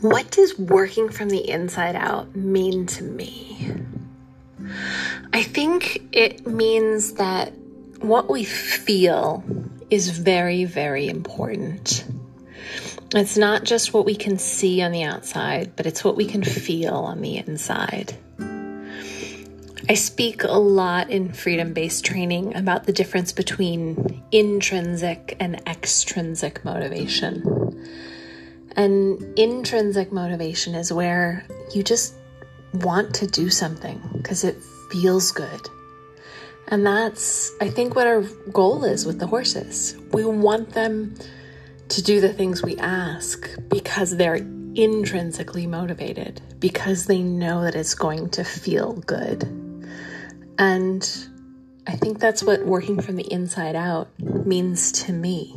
What does working from the inside out mean to me? I think it means that what we feel is very, very important. It's not just what we can see on the outside, but it's what we can feel on the inside. I speak a lot in freedom based training about the difference between intrinsic and extrinsic motivation. And intrinsic motivation is where you just want to do something because it feels good. And that's, I think, what our goal is with the horses. We want them to do the things we ask because they're intrinsically motivated, because they know that it's going to feel good. And I think that's what working from the inside out means to me.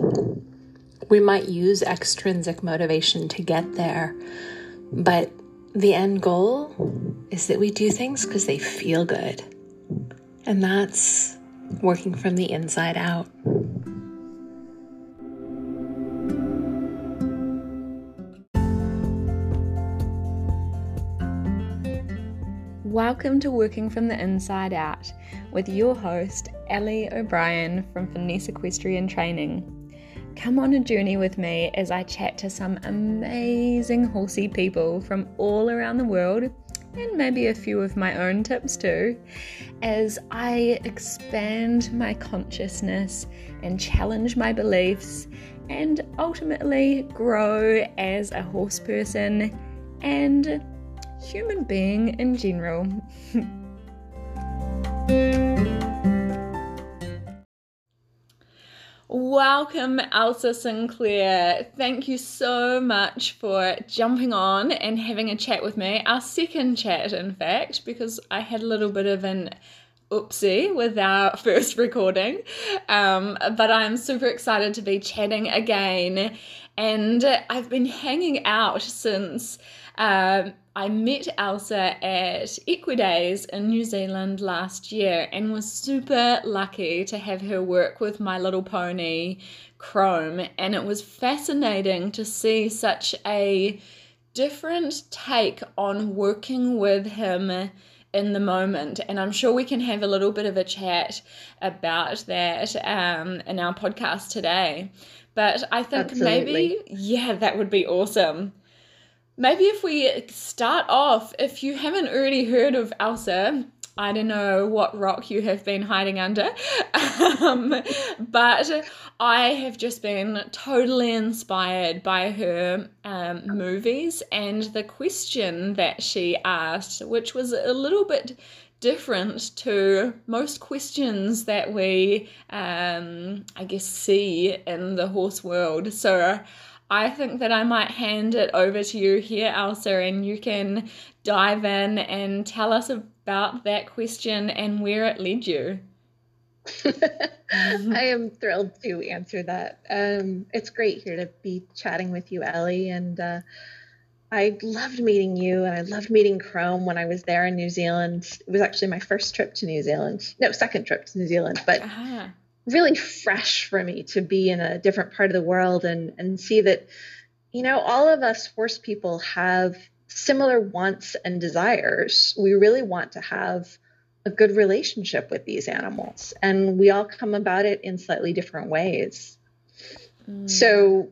We might use extrinsic motivation to get there, but the end goal is that we do things because they feel good. And that's working from the inside out. Welcome to Working from the Inside Out with your host, Ellie O'Brien from Finesse Equestrian Training. Come on a journey with me as I chat to some amazing horsey people from all around the world and maybe a few of my own tips too, as I expand my consciousness and challenge my beliefs and ultimately grow as a horse person and human being in general. Welcome, Elsa Sinclair. Thank you so much for jumping on and having a chat with me. Our second chat, in fact, because I had a little bit of an oopsie with our first recording. Um, but I'm super excited to be chatting again. And I've been hanging out since. Um, I met Elsa at Equidays in New Zealand last year and was super lucky to have her work with My Little Pony Chrome. And it was fascinating to see such a different take on working with him in the moment. And I'm sure we can have a little bit of a chat about that um, in our podcast today. But I think Absolutely. maybe, yeah, that would be awesome. Maybe if we start off, if you haven't already heard of Elsa, I don't know what rock you have been hiding under, um, but I have just been totally inspired by her um, movies and the question that she asked, which was a little bit different to most questions that we, um, I guess, see in the horse world. So I think that I might hand it over to you here, Elsa, and you can dive in and tell us about that question and where it led you. I am thrilled to answer that. Um, it's great here to be chatting with you, Ellie, and uh, I loved meeting you, and I loved meeting Chrome when I was there in New Zealand. It was actually my first trip to New Zealand. No, second trip to New Zealand, but uh-huh really fresh for me to be in a different part of the world and and see that you know all of us horse people have similar wants and desires. We really want to have a good relationship with these animals and we all come about it in slightly different ways. Mm. so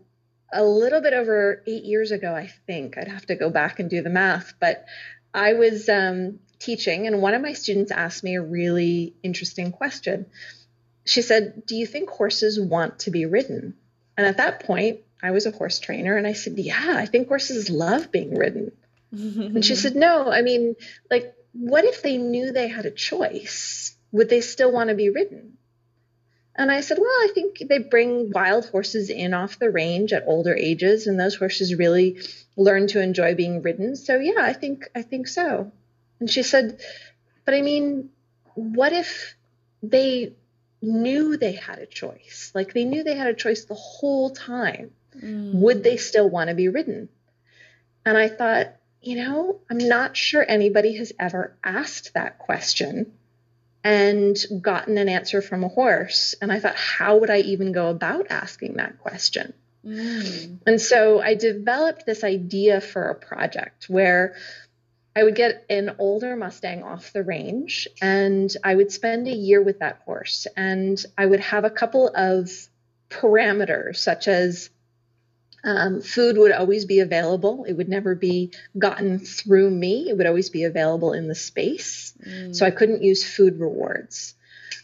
a little bit over eight years ago i think i'd have to go back and do the math but i was um, teaching and one of my students asked me a really interesting question she said, Do you think horses want to be ridden? And at that point, I was a horse trainer and I said, Yeah, I think horses love being ridden. and she said, No, I mean, like, what if they knew they had a choice? Would they still want to be ridden? And I said, Well, I think they bring wild horses in off the range at older ages, and those horses really learn to enjoy being ridden. So yeah, I think I think so. And she said, But I mean, what if they knew they had a choice. Like they knew they had a choice the whole time. Mm. Would they still want to be ridden? And I thought, you know, I'm not sure anybody has ever asked that question and gotten an answer from a horse. And I thought, how would I even go about asking that question? Mm. And so I developed this idea for a project where I would get an older Mustang off the range and I would spend a year with that horse. And I would have a couple of parameters, such as um, food would always be available. It would never be gotten through me. It would always be available in the space. Mm. So I couldn't use food rewards.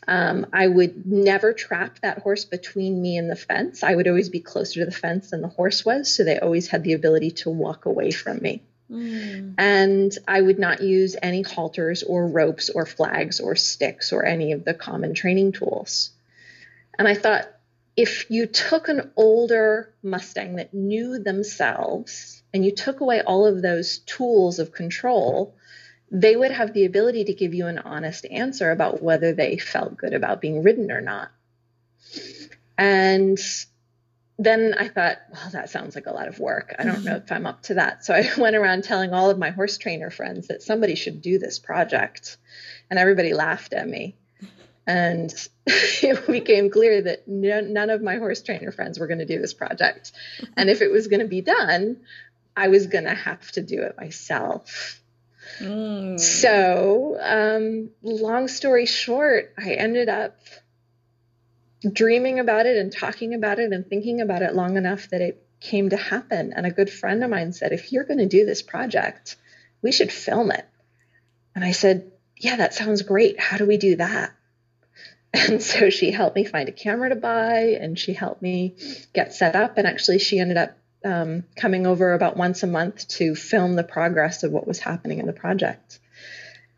Um, I would never trap that horse between me and the fence. I would always be closer to the fence than the horse was. So they always had the ability to walk away from me. Mm. And I would not use any halters or ropes or flags or sticks or any of the common training tools. And I thought, if you took an older Mustang that knew themselves and you took away all of those tools of control, they would have the ability to give you an honest answer about whether they felt good about being ridden or not. And then I thought, well, that sounds like a lot of work. I don't know if I'm up to that. So I went around telling all of my horse trainer friends that somebody should do this project. And everybody laughed at me. And it became clear that none of my horse trainer friends were going to do this project. And if it was going to be done, I was going to have to do it myself. Mm. So, um, long story short, I ended up dreaming about it and talking about it and thinking about it long enough that it came to happen. And a good friend of mine said, If you're going to do this project, we should film it. And I said, Yeah, that sounds great. How do we do that? And so she helped me find a camera to buy and she helped me get set up. And actually, she ended up um, coming over about once a month to film the progress of what was happening in the project.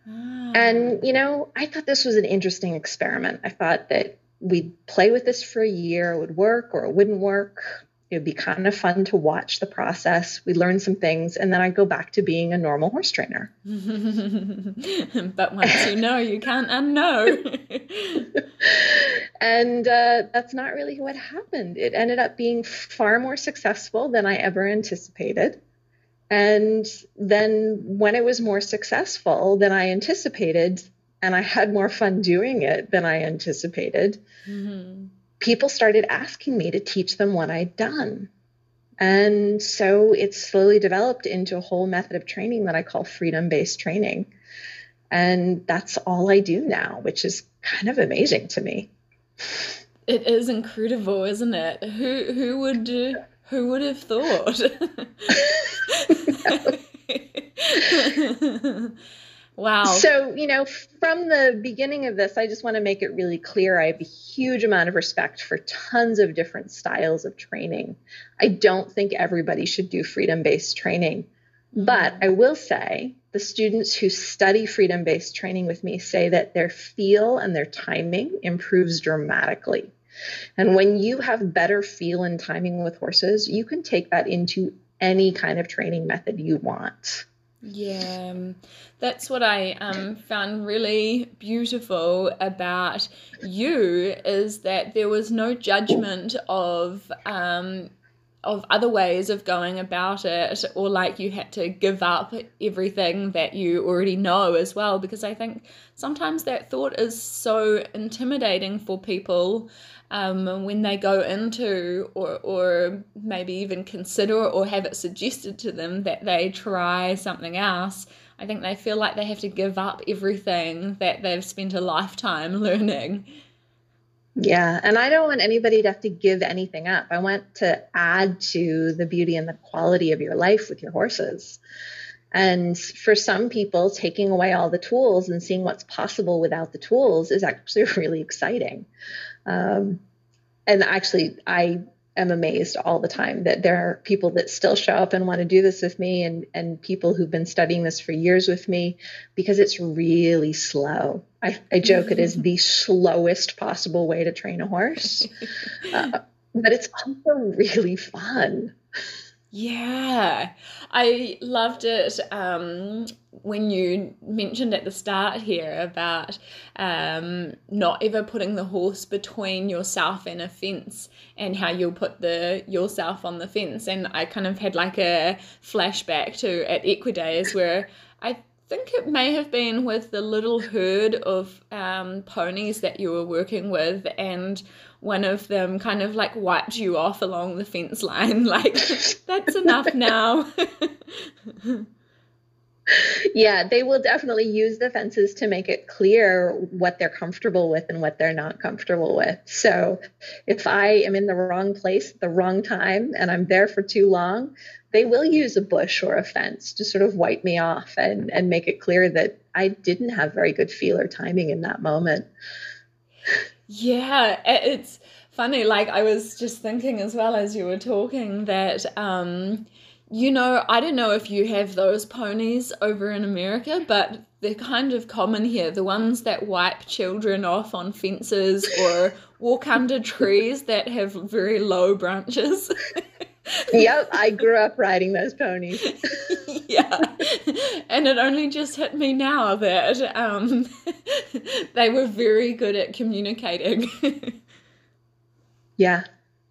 Ah. And, you know, I thought this was an interesting experiment. I thought that we'd play with this for a year, it would work or it wouldn't work. It would be kind of fun to watch the process. We'd learn some things, and then I'd go back to being a normal horse trainer. but once you know, you can't unknow. and uh, that's not really what happened. It ended up being far more successful than I ever anticipated. And then when it was more successful than I anticipated, and I had more fun doing it than I anticipated, mm-hmm. people started asking me to teach them what I'd done. And so it slowly developed into a whole method of training that I call freedom based training. And that's all I do now, which is kind of amazing to me. It is incredible, isn't it? Who who would who would have thought? Wow. So, you know, from the beginning of this, I just want to make it really clear I have a huge amount of respect for tons of different styles of training. I don't think everybody should do freedom based training. Mm-hmm. But I will say the students who study freedom based training with me say that their feel and their timing improves dramatically. And when you have better feel and timing with horses, you can take that into any kind of training method you want. Yeah, um, that's what I um, found really beautiful about you is that there was no judgment of um, of other ways of going about it, or like you had to give up everything that you already know as well. Because I think sometimes that thought is so intimidating for people um, when they go into or, or maybe even consider or have it suggested to them that they try something else, I think they feel like they have to give up everything that they've spent a lifetime learning. Yeah, and I don't want anybody to have to give anything up. I want to add to the beauty and the quality of your life with your horses. And for some people, taking away all the tools and seeing what's possible without the tools is actually really exciting. Um, and actually, I am amazed all the time that there are people that still show up and want to do this with me and, and people who've been studying this for years with me because it's really slow. I, I joke it is the slowest possible way to train a horse, uh, but it's also really fun. Yeah, I loved it um, when you mentioned at the start here about um, not ever putting the horse between yourself and a fence and how you'll put the yourself on the fence. And I kind of had like a flashback to at Equidays where I think it may have been with the little herd of um, ponies that you were working with, and one of them kind of like wiped you off along the fence line, like, that's enough now. yeah, they will definitely use the fences to make it clear what they're comfortable with and what they're not comfortable with. So if I am in the wrong place at the wrong time and I'm there for too long, they will use a bush or a fence to sort of wipe me off and, and make it clear that I didn't have very good feel or timing in that moment. Yeah, it's funny. Like I was just thinking as well as you were talking that um, you know, I don't know if you have those ponies over in America, but they're kind of common here. The ones that wipe children off on fences or walk under trees that have very low branches. yep, I grew up riding those ponies. yeah. And it only just hit me now that um, they were very good at communicating. yeah,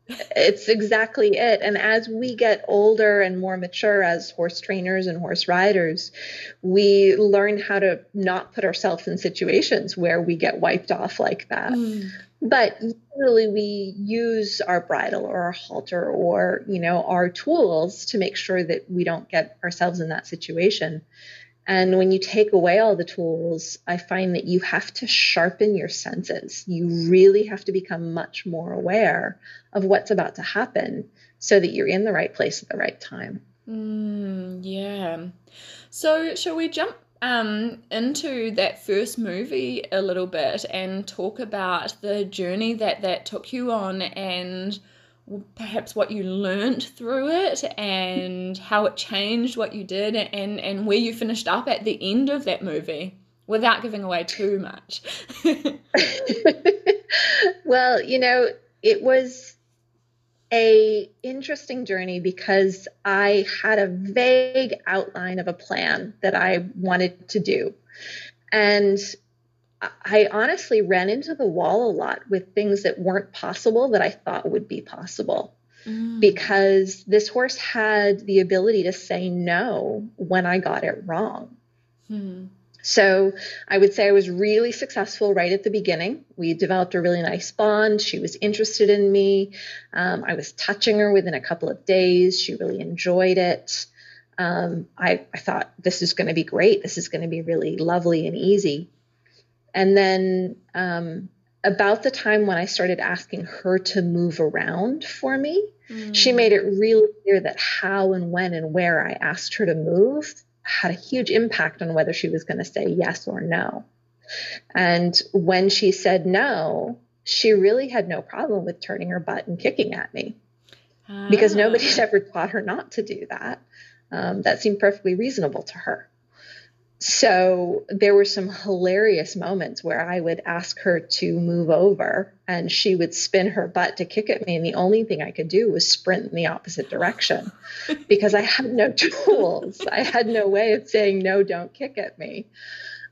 it's exactly it. And as we get older and more mature as horse trainers and horse riders, we learn how to not put ourselves in situations where we get wiped off like that. Mm. But usually we use our bridle or our halter or, you know, our tools to make sure that we don't get ourselves in that situation. And when you take away all the tools, I find that you have to sharpen your senses. You really have to become much more aware of what's about to happen so that you're in the right place at the right time. Mm, yeah. So, shall we jump um, into that first movie a little bit and talk about the journey that that took you on and perhaps what you learned through it and how it changed what you did and and where you finished up at the end of that movie without giving away too much. Well you know it was a interesting journey because i had a vague outline of a plan that i wanted to do. And I honestly ran into the wall a lot with things that weren't possible that I thought would be possible. Mm. Because this horse had the ability to say no when I got it wrong. Mm. So I would say I was really successful right at the beginning. We developed a really nice bond. She was interested in me. Um, I was touching her within a couple of days. She really enjoyed it. Um, I, I thought this is going to be great. This is going to be really lovely and easy. And then um, about the time when I started asking her to move around for me, mm. she made it really clear that how and when and where I asked her to move had a huge impact on whether she was going to say yes or no. And when she said no, she really had no problem with turning her butt and kicking at me because ah. nobody's ever taught her not to do that. Um, that seemed perfectly reasonable to her so there were some hilarious moments where I would ask her to move over and she would spin her butt to kick at me. And the only thing I could do was sprint in the opposite direction because I had no tools. I had no way of saying, no, don't kick at me.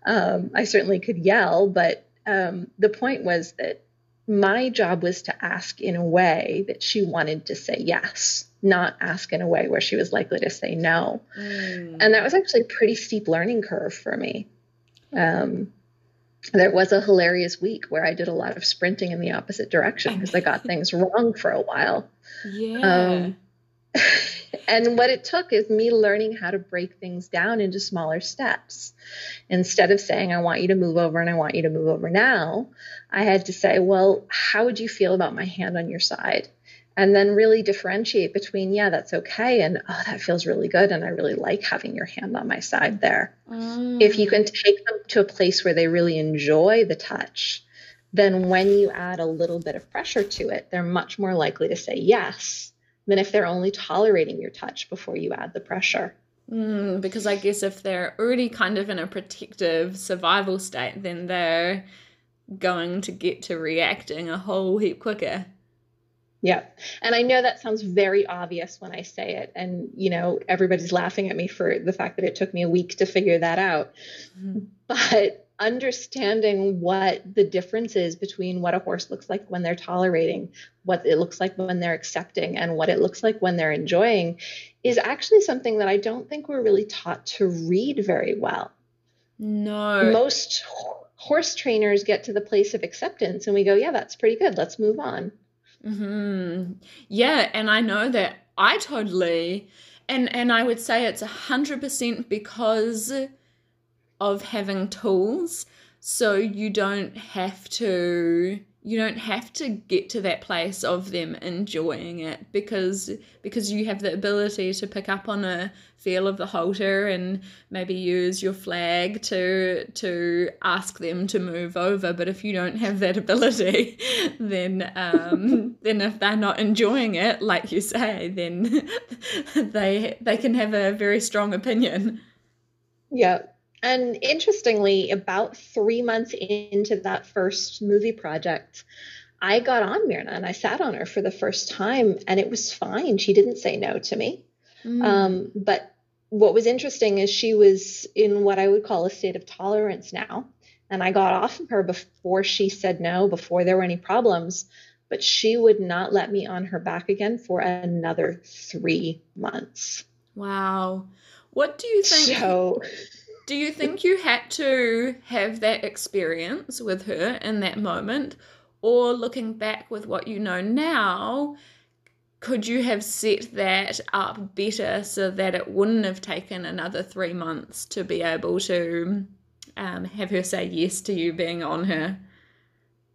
Um, I certainly could yell, but um, the point was that my job was to ask in a way that she wanted to say yes not ask in a way where she was likely to say no. Mm. And that was actually a pretty steep learning curve for me. Um, there was a hilarious week where I did a lot of sprinting in the opposite direction because I got things wrong for a while. Yeah. Um, and what it took is me learning how to break things down into smaller steps. Instead of saying, I want you to move over and I want you to move over now, I had to say, well, how would you feel about my hand on your side? And then really differentiate between yeah that's okay and oh that feels really good and i really like having your hand on my side there mm. if you can take them to a place where they really enjoy the touch then when you add a little bit of pressure to it they're much more likely to say yes than if they're only tolerating your touch before you add the pressure mm, because i guess if they're already kind of in a protective survival state then they're going to get to reacting a whole heap quicker yeah. And I know that sounds very obvious when I say it. And, you know, everybody's laughing at me for the fact that it took me a week to figure that out. Mm-hmm. But understanding what the difference is between what a horse looks like when they're tolerating, what it looks like when they're accepting, and what it looks like when they're enjoying is actually something that I don't think we're really taught to read very well. No. Most horse trainers get to the place of acceptance and we go, yeah, that's pretty good. Let's move on. Mm-hmm. Yeah, and I know that I totally and and I would say it's a hundred percent because of having tools so you don't have to you don't have to get to that place of them enjoying it because because you have the ability to pick up on a feel of the halter and maybe use your flag to to ask them to move over. But if you don't have that ability then um then if they're not enjoying it like you say then they they can have a very strong opinion. Yeah and interestingly, about three months into that first movie project, I got on Myrna and I sat on her for the first time, and it was fine. She didn't say no to me. Mm. Um, but what was interesting is she was in what I would call a state of tolerance now. And I got off of her before she said no, before there were any problems. But she would not let me on her back again for another three months. Wow. What do you think? So, do you think you had to have that experience with her in that moment? Or looking back with what you know now, could you have set that up better so that it wouldn't have taken another three months to be able to um, have her say yes to you being on her?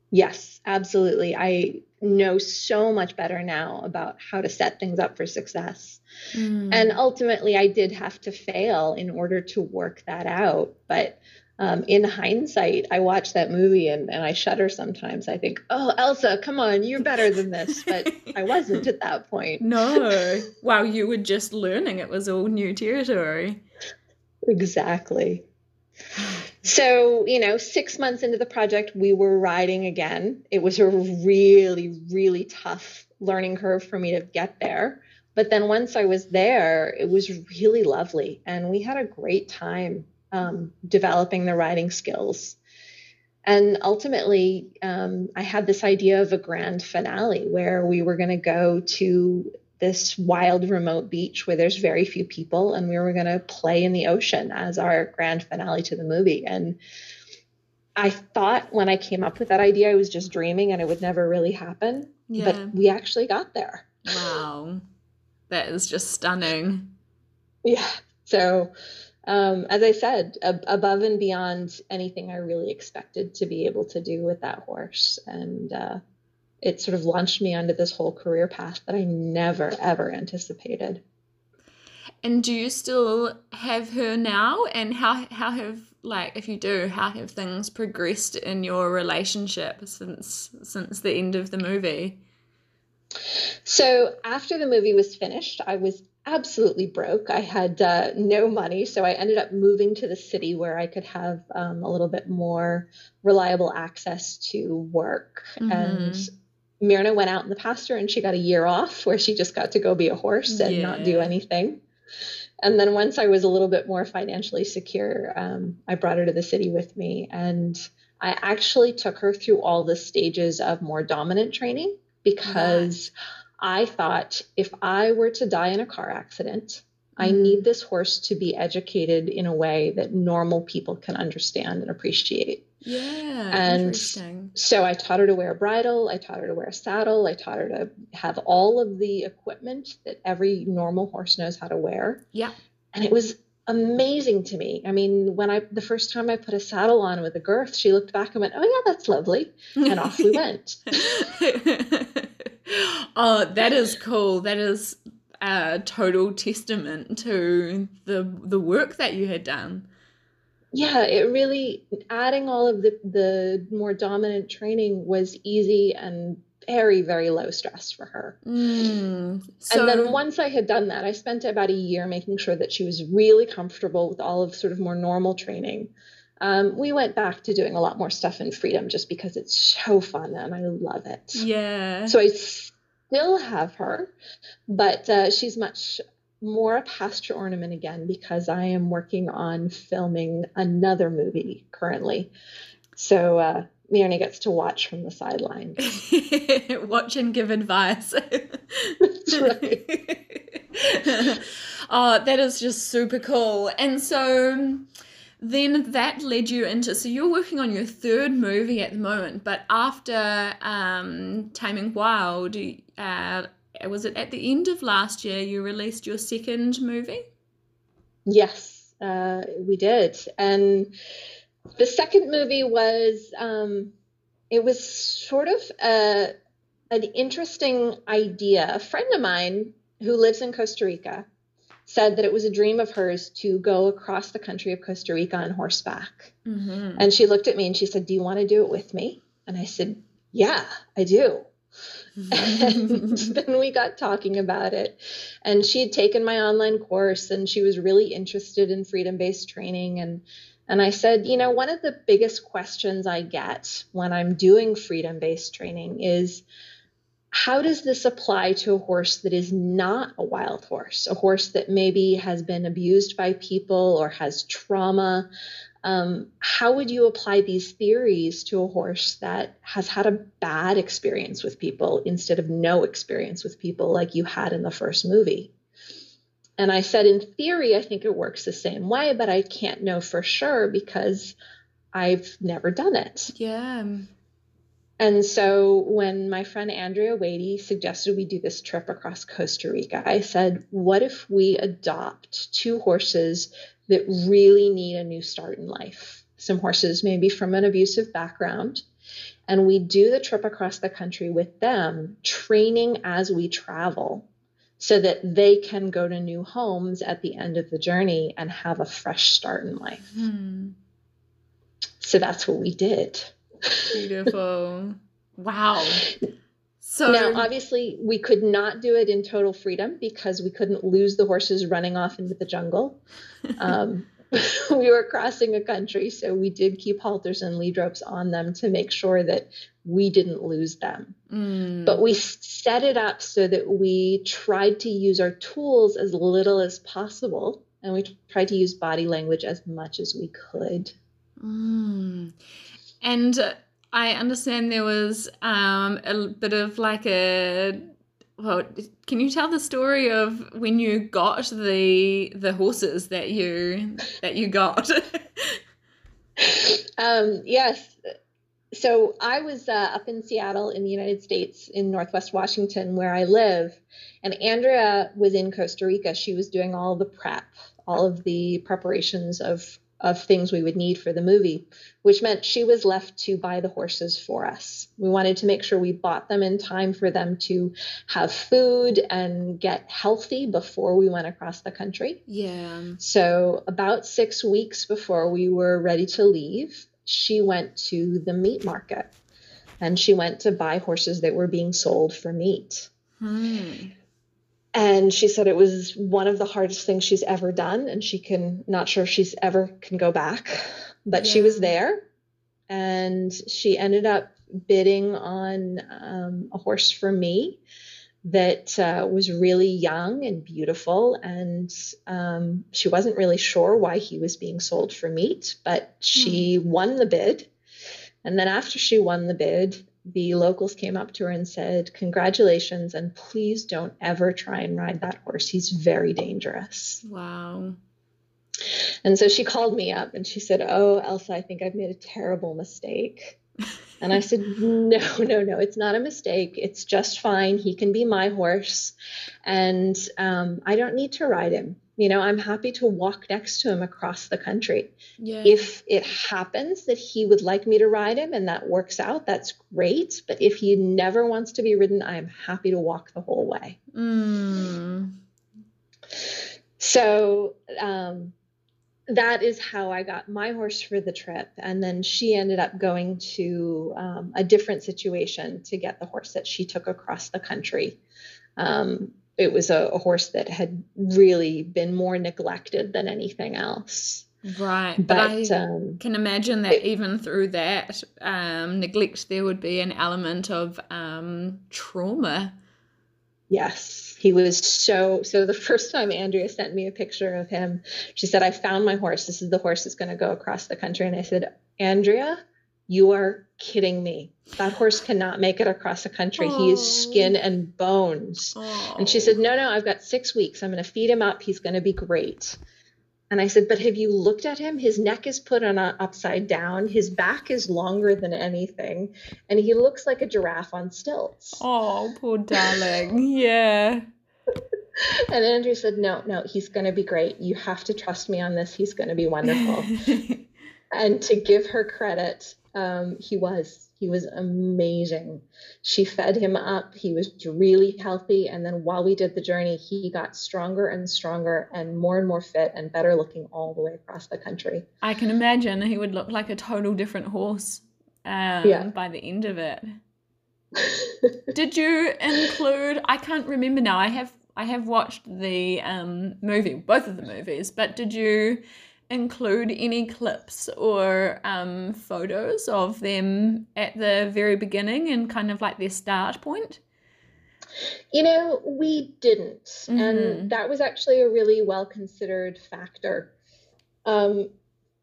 Yes, absolutely. I know so much better now about how to set things up for success. Mm. And ultimately, I did have to fail in order to work that out. But um, in hindsight, I watch that movie and, and I shudder sometimes. I think, oh, Elsa, come on, you're better than this. But I wasn't at that point. No. Wow, you were just learning. It was all new territory. Exactly. So, you know, six months into the project, we were riding again. It was a really, really tough learning curve for me to get there. But then once I was there, it was really lovely. And we had a great time um, developing the riding skills. And ultimately, um, I had this idea of a grand finale where we were going to go to this wild remote beach where there's very few people and we were going to play in the ocean as our grand finale to the movie and i thought when i came up with that idea i was just dreaming and it would never really happen yeah. but we actually got there wow that is just stunning yeah so um, as i said ab- above and beyond anything i really expected to be able to do with that horse and uh, it sort of launched me onto this whole career path that I never ever anticipated. And do you still have her now? And how how have like if you do, how have things progressed in your relationship since since the end of the movie? So after the movie was finished, I was absolutely broke. I had uh, no money, so I ended up moving to the city where I could have um, a little bit more reliable access to work. Mm-hmm. And Myrna went out in the pasture and she got a year off where she just got to go be a horse and yeah. not do anything. And then once I was a little bit more financially secure, um, I brought her to the city with me. And I actually took her through all the stages of more dominant training because I thought if I were to die in a car accident, I mm-hmm. need this horse to be educated in a way that normal people can understand and appreciate. Yeah. And so I taught her to wear a bridle, I taught her to wear a saddle, I taught her to have all of the equipment that every normal horse knows how to wear. Yeah. And it was amazing to me. I mean, when I the first time I put a saddle on with a girth, she looked back and went, "Oh yeah, that's lovely," and off we went. oh, that is cool. That is a total testament to the the work that you had done yeah, it really adding all of the the more dominant training was easy and very very low stress for her. Mm, so... And then once I had done that, I spent about a year making sure that she was really comfortable with all of sort of more normal training. Um, we went back to doing a lot more stuff in freedom just because it's so fun and I love it. Yeah. So I still have her, but uh, she's much more a pasture ornament again because I am working on filming another movie currently. So uh, Myrna gets to watch from the sidelines. watch and give advice. That's right. oh, that is just super cool. And so then that led you into so you're working on your third movie at the moment, but after um, Taming Wild, uh, was it at the end of last year you released your second movie? Yes, uh, we did, and the second movie was um, it was sort of a, an interesting idea. A friend of mine who lives in Costa Rica said that it was a dream of hers to go across the country of Costa Rica on horseback. Mm-hmm. And she looked at me and she said, Do you want to do it with me? And I said, Yeah, I do. and then we got talking about it. And she had taken my online course and she was really interested in freedom based training. And and I said, you know, one of the biggest questions I get when I'm doing freedom based training is how does this apply to a horse that is not a wild horse, a horse that maybe has been abused by people or has trauma? Um, how would you apply these theories to a horse that has had a bad experience with people instead of no experience with people like you had in the first movie? And I said, in theory, I think it works the same way, but I can't know for sure because I've never done it. Yeah. And so when my friend Andrea Wadey suggested we do this trip across Costa Rica, I said, what if we adopt two horses that really need a new start in life? Some horses, maybe from an abusive background. And we do the trip across the country with them, training as we travel so that they can go to new homes at the end of the journey and have a fresh start in life. Hmm. So that's what we did. Beautiful. wow. So now, obviously, we could not do it in total freedom because we couldn't lose the horses running off into the jungle. Um, we were crossing a country, so we did keep halters and lead ropes on them to make sure that we didn't lose them. Mm. But we set it up so that we tried to use our tools as little as possible, and we tried to use body language as much as we could. Mm. And I understand there was um, a bit of like a. Well, can you tell the story of when you got the the horses that you that you got? um, yes. So I was uh, up in Seattle in the United States in Northwest Washington where I live, and Andrea was in Costa Rica. She was doing all the prep, all of the preparations of of things we would need for the movie, which meant she was left to buy the horses for us. We wanted to make sure we bought them in time for them to have food and get healthy before we went across the country. Yeah. So, about six weeks before we were ready to leave, she went to the meat market and she went to buy horses that were being sold for meat. Hmm and she said it was one of the hardest things she's ever done and she can not sure she's ever can go back but yeah. she was there and she ended up bidding on um, a horse for me that uh, was really young and beautiful and um, she wasn't really sure why he was being sold for meat but she mm. won the bid and then after she won the bid the locals came up to her and said, Congratulations, and please don't ever try and ride that horse. He's very dangerous. Wow. And so she called me up and she said, Oh, Elsa, I think I've made a terrible mistake. And I said, No, no, no, it's not a mistake. It's just fine. He can be my horse. And um, I don't need to ride him you know i'm happy to walk next to him across the country yeah. if it happens that he would like me to ride him and that works out that's great but if he never wants to be ridden i'm happy to walk the whole way mm. so um, that is how I got my horse for the trip. And then she ended up going to um, a different situation to get the horse that she took across the country. Um, it was a, a horse that had really been more neglected than anything else. Right, but, but I um, can imagine that it, even through that um, neglect, there would be an element of um, trauma. Yes, he was so. So the first time Andrea sent me a picture of him, she said, "I found my horse. This is the horse that's going to go across the country." And I said, "Andrea, you are kidding me. That horse cannot make it across the country. Aww. He is skin and bones. Aww. And she said, No, no, I've got six weeks. I'm going to feed him up. He's going to be great. And I said, But have you looked at him? His neck is put on a, upside down. His back is longer than anything. And he looks like a giraffe on stilts. Oh, poor darling. yeah. and Andrea said, No, no, he's going to be great. You have to trust me on this. He's going to be wonderful. and to give her credit, um, he was. He was amazing. She fed him up. He was really healthy. And then while we did the journey, he got stronger and stronger and more and more fit and better looking all the way across the country. I can imagine he would look like a total different horse um, yeah. by the end of it. did you include? I can't remember now. I have I have watched the um, movie, both of the movies, but did you include any clips or um, photos of them at the very beginning and kind of like their start point? You know, we didn't. Mm-hmm. And that was actually a really well considered factor. Um,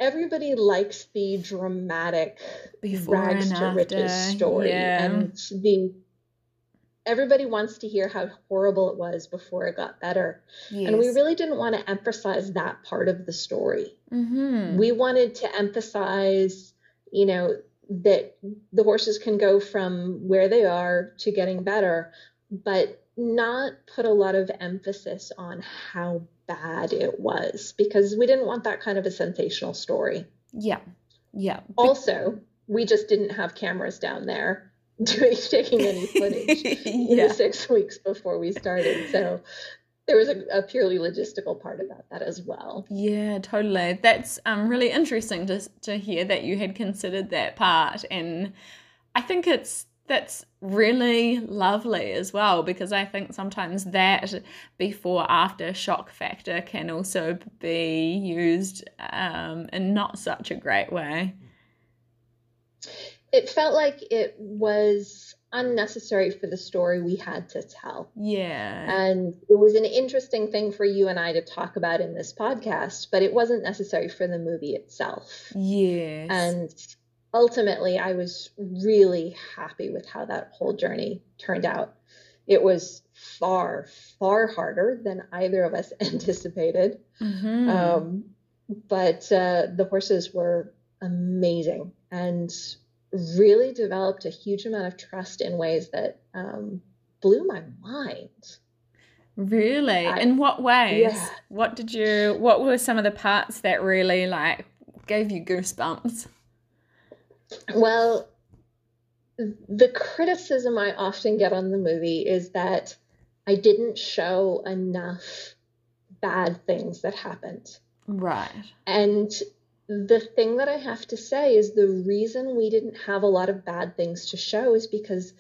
everybody likes the dramatic Before rags to riches story yeah. and the everybody wants to hear how horrible it was before it got better. Yes. And we really didn't want to emphasize that part of the story. Mm-hmm. We wanted to emphasize, you know, that the horses can go from where they are to getting better, but not put a lot of emphasis on how bad it was because we didn't want that kind of a sensational story. Yeah. Yeah. Also, we just didn't have cameras down there doing taking any footage yeah. in the six weeks before we started. So there was a, a, purely logistical part about that as well. Yeah, totally. That's um really interesting to to hear that you had considered that part, and I think it's that's really lovely as well because I think sometimes that before after shock factor can also be used um, in not such a great way it felt like it was unnecessary for the story we had to tell. Yeah. And it was an interesting thing for you and I to talk about in this podcast, but it wasn't necessary for the movie itself. Yes. And ultimately, I was really happy with how that whole journey turned out. It was far, far harder than either of us anticipated. Mm-hmm. Um, but uh, the horses were amazing. And really developed a huge amount of trust in ways that um, blew my mind. Really? I, in what ways? Yeah. What did you what were some of the parts that really like gave you goosebumps? Well, the criticism I often get on the movie is that I didn't show enough bad things that happened. Right. And the thing that I have to say is the reason we didn't have a lot of bad things to show is because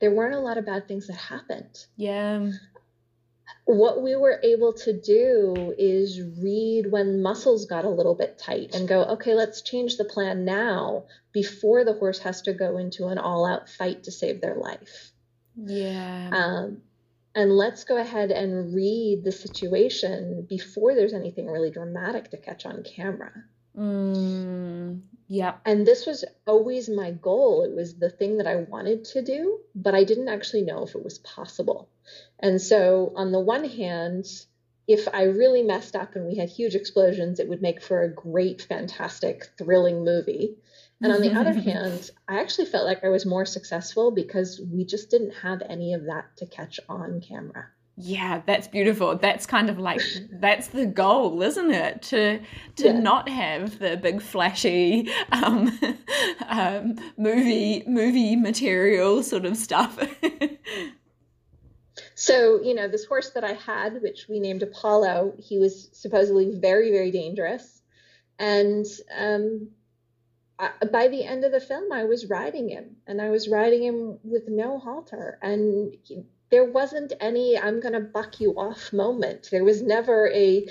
there weren't a lot of bad things that happened. Yeah. What we were able to do is read when muscles got a little bit tight and go, okay, let's change the plan now before the horse has to go into an all out fight to save their life. Yeah. Um, and let's go ahead and read the situation before there's anything really dramatic to catch on camera. Mm, yeah. And this was always my goal. It was the thing that I wanted to do, but I didn't actually know if it was possible. And so, on the one hand, if I really messed up and we had huge explosions, it would make for a great, fantastic, thrilling movie. And on the other hand, I actually felt like I was more successful because we just didn't have any of that to catch on camera. Yeah, that's beautiful. That's kind of like that's the goal, isn't it? To to yeah. not have the big flashy um, um, movie movie material sort of stuff. so you know, this horse that I had, which we named Apollo, he was supposedly very very dangerous, and um, I, by the end of the film, I was riding him, and I was riding him with no halter, and. He, there wasn't any I'm going to buck you off moment. There was never a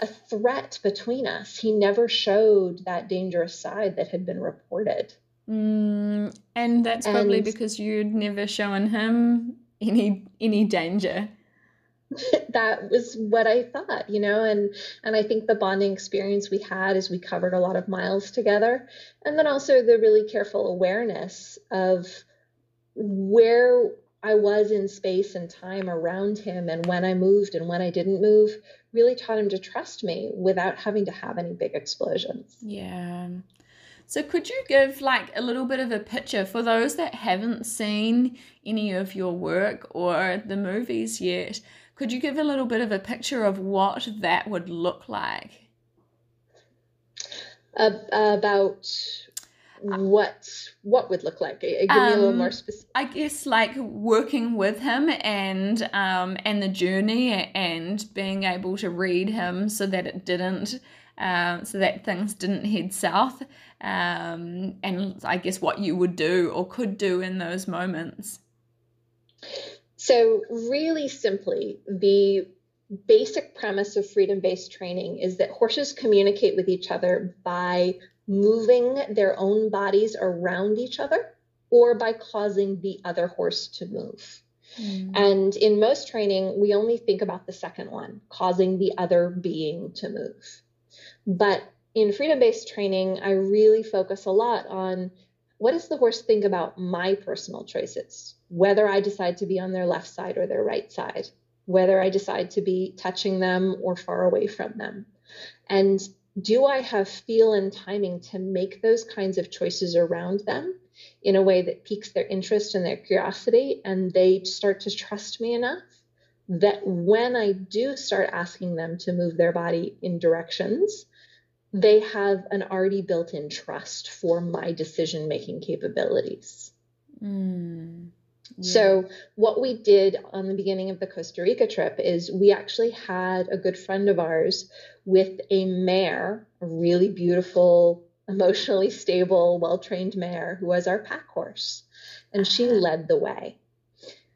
a threat between us. He never showed that dangerous side that had been reported. Mm, and that's and, probably because you'd never shown him any any danger. that was what I thought, you know, and and I think the bonding experience we had is we covered a lot of miles together, and then also the really careful awareness of where I was in space and time around him and when I moved and when I didn't move really taught him to trust me without having to have any big explosions. Yeah. So could you give like a little bit of a picture for those that haven't seen any of your work or the movies yet? Could you give a little bit of a picture of what that would look like? Uh, about what what would look like. Give um, me a little more um, specific. I guess like working with him and um and the journey and being able to read him so that it didn't um so that things didn't head south um and i guess what you would do or could do in those moments. So really simply the basic premise of freedom based training is that horses communicate with each other by moving their own bodies around each other or by causing the other horse to move. Mm. And in most training, we only think about the second one, causing the other being to move. But in freedom based training, I really focus a lot on what does the horse think about my personal choices, whether I decide to be on their left side or their right side, whether I decide to be touching them or far away from them. And do I have feel and timing to make those kinds of choices around them in a way that piques their interest and their curiosity, and they start to trust me enough that when I do start asking them to move their body in directions, they have an already built in trust for my decision making capabilities. Mm. So, what we did on the beginning of the Costa Rica trip is we actually had a good friend of ours with a mare, a really beautiful, emotionally stable, well trained mare who was our pack horse. And she uh-huh. led the way.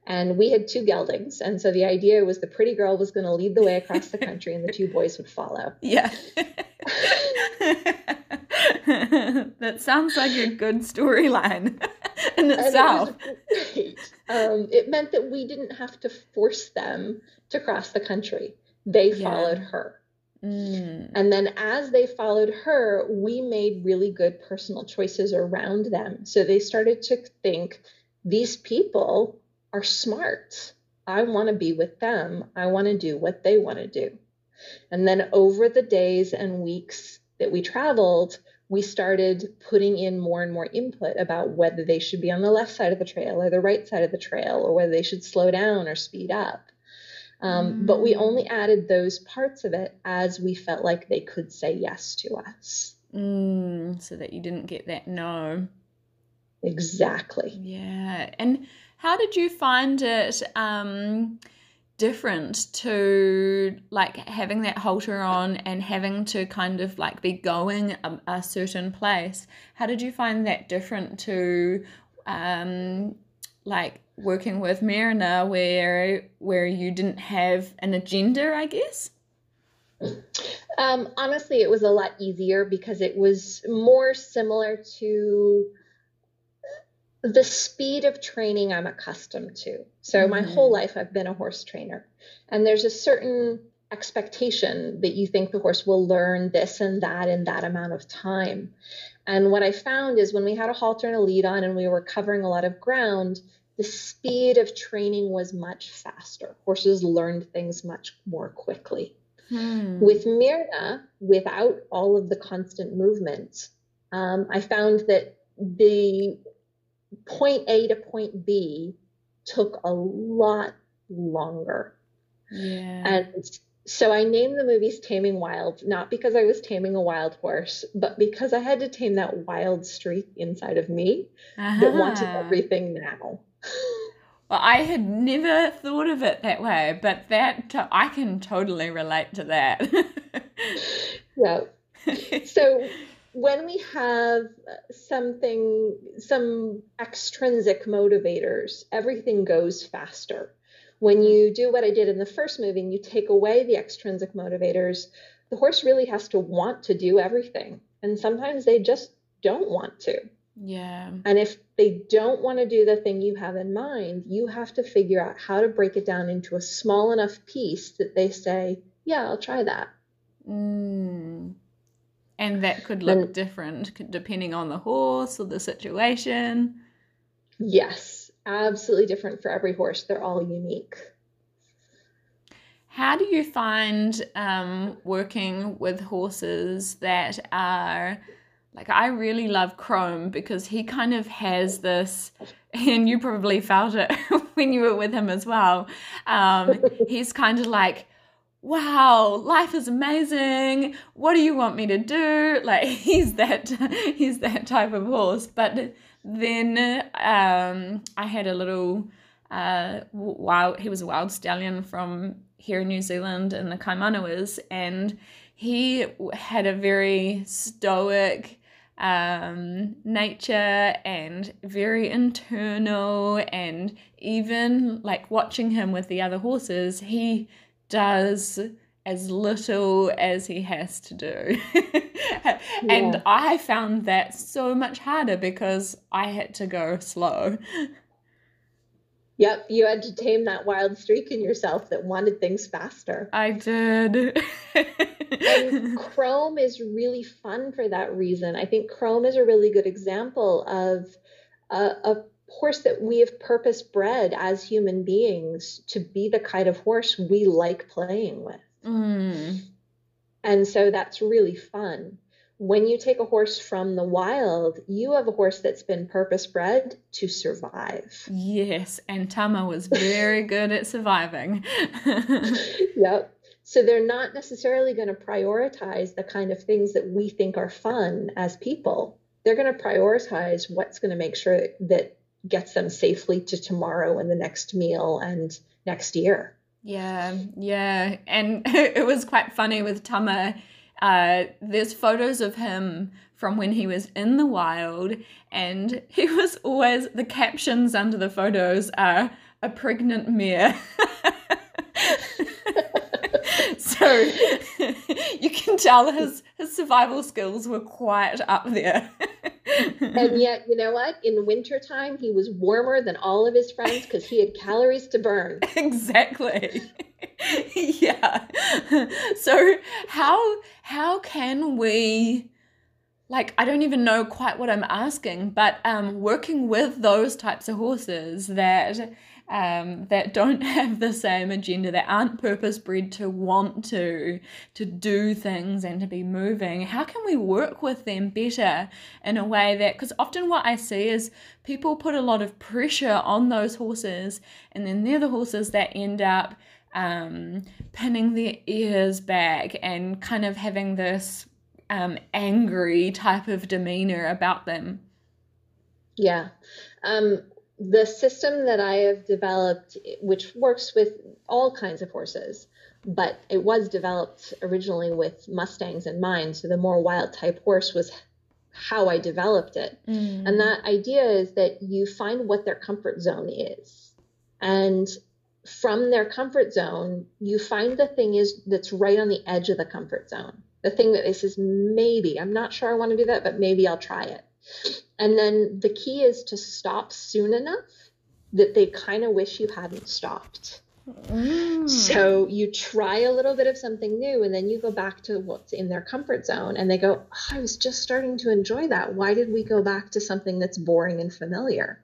And we had two geldings. And so the idea was the pretty girl was going to lead the way across the country and the two boys would follow. Yeah. that sounds like a good storyline in itself. It, um, it meant that we didn't have to force them to cross the country. They yeah. followed her. Mm. And then as they followed her, we made really good personal choices around them. So they started to think these people are smart. I want to be with them. I want to do what they want to do. And then over the days and weeks that we traveled, we started putting in more and more input about whether they should be on the left side of the trail or the right side of the trail, or whether they should slow down or speed up. Um, mm. But we only mm. added those parts of it as we felt like they could say yes to us. Mm, so that you didn't get that no. Exactly. Yeah. And how did you find it? Um, different to like having that halter on and having to kind of like be going a, a certain place. How did you find that different to um like working with Myrna where where you didn't have an agenda I guess? Um, honestly, it was a lot easier because it was more similar to the speed of training I'm accustomed to. So mm-hmm. my whole life I've been a horse trainer. And there's a certain expectation that you think the horse will learn this and that in that amount of time. And what I found is when we had a halter and a lead on and we were covering a lot of ground, the speed of training was much faster. Horses learned things much more quickly. Hmm. With Myrna, without all of the constant movement, um, I found that the point A to point B took a lot longer. Yeah. And so I named the movies Taming Wild, not because I was taming a wild horse, but because I had to tame that wild streak inside of me uh-huh. that wanted everything now. Well, I had never thought of it that way, but that I can totally relate to that. yeah. So when we have something, some extrinsic motivators, everything goes faster. When you do what I did in the first movie and you take away the extrinsic motivators, the horse really has to want to do everything. And sometimes they just don't want to. Yeah. And if they don't want to do the thing you have in mind, you have to figure out how to break it down into a small enough piece that they say, yeah, I'll try that. Mm. And that could look and, different depending on the horse or the situation. Yes, absolutely different for every horse. They're all unique. How do you find um, working with horses that are like I really love Chrome because he kind of has this, and you probably felt it when you were with him as well. Um, he's kind of like, wow, life is amazing. What do you want me to do? Like he's that he's that type of horse. But then um, I had a little uh, wild. He was a wild stallion from here in New Zealand in the Kaimanawas, and he had a very stoic um, nature and very internal, and even like watching him with the other horses, he does as little as he has to do. and. I found that so much harder because I had to go slow. Yep, you had to tame that wild streak in yourself that wanted things faster. I did. and Chrome is really fun for that reason. I think Chrome is a really good example of uh, a, a horse that we have purpose bred as human beings to be the kind of horse we like playing with. Mm. And so that's really fun when you take a horse from the wild, you have a horse that's been purpose bred to survive. Yes, and Tama was very good at surviving. yep. So they're not necessarily going to prioritize the kind of things that we think are fun as people. They're going to prioritize what's going to make sure that gets them safely to tomorrow and the next meal and next year. Yeah, yeah. And it was quite funny with Tama uh, there's photos of him from when he was in the wild, and he was always the captions under the photos are a pregnant mare. so you can tell his his survival skills were quite up there. And yet, you know what? In wintertime, he was warmer than all of his friends because he had calories to burn. Exactly. yeah. So how how can we like I don't even know quite what I'm asking, but um working with those types of horses that um, that don't have the same agenda, that aren't purpose bred to want to to do things and to be moving. How can we work with them better in a way that because often what I see is people put a lot of pressure on those horses, and then they're the horses that end up um, pinning their ears back and kind of having this um, angry type of demeanor about them. Yeah. Um, the system that I have developed, which works with all kinds of horses, but it was developed originally with Mustangs in mind. So the more wild type horse was how I developed it. Mm. And that idea is that you find what their comfort zone is. And from their comfort zone, you find the thing is that's right on the edge of the comfort zone. The thing that they says, maybe, I'm not sure I want to do that, but maybe I'll try it. And then the key is to stop soon enough that they kind of wish you hadn't stopped. Mm. So you try a little bit of something new and then you go back to what's in their comfort zone and they go, oh, I was just starting to enjoy that. Why did we go back to something that's boring and familiar?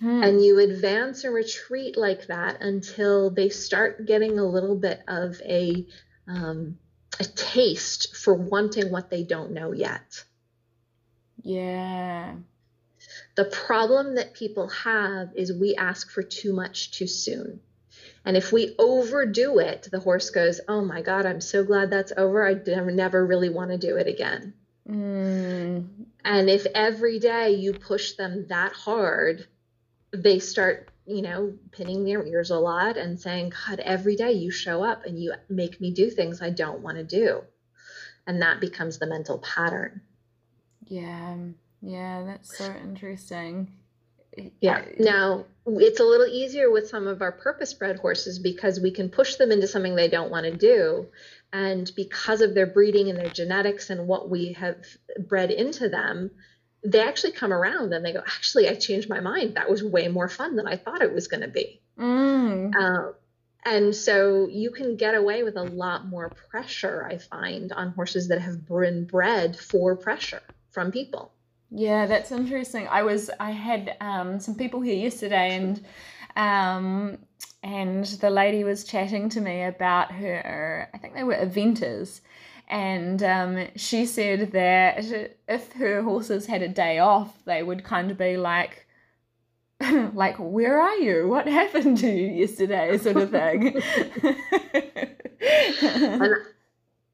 Hmm. And you advance and retreat like that until they start getting a little bit of a um, a taste for wanting what they don't know yet. Yeah. The problem that people have is we ask for too much too soon. And if we overdo it, the horse goes, Oh my God, I'm so glad that's over. I never really want to do it again. Mm. And if every day you push them that hard, they start, you know, pinning their ears a lot and saying, God, every day you show up and you make me do things I don't want to do. And that becomes the mental pattern. Yeah, yeah, that's so interesting. Yeah. Now, it's a little easier with some of our purpose bred horses because we can push them into something they don't want to do. And because of their breeding and their genetics and what we have bred into them, they actually come around and they go, Actually, I changed my mind. That was way more fun than I thought it was going to be. Mm. Uh, and so you can get away with a lot more pressure, I find, on horses that have been bred for pressure from people. Yeah, that's interesting. I was I had um, some people here yesterday, and um, and the lady was chatting to me about her. I think they were eventers, and um, she said that if her horses had a day off, they would kind of be like. like where are you what happened to you yesterday sort of thing and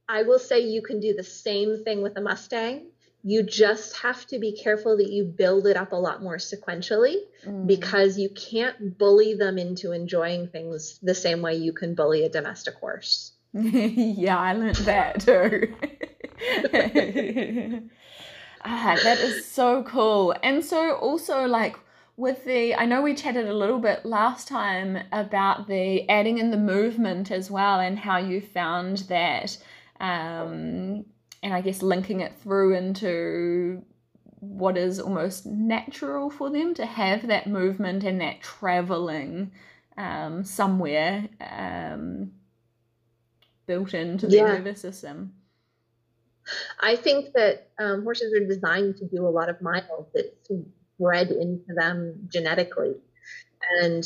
i will say you can do the same thing with a mustang you just have to be careful that you build it up a lot more sequentially mm. because you can't bully them into enjoying things the same way you can bully a domestic horse. yeah, I learned that too. ah, that is so cool. And so also like with the I know we chatted a little bit last time about the adding in the movement as well and how you found that um and I guess linking it through into what is almost natural for them to have that movement and that traveling um, somewhere um, built into the yeah. nervous system. I think that um, horses are designed to do a lot of miles. It's bred into them genetically. And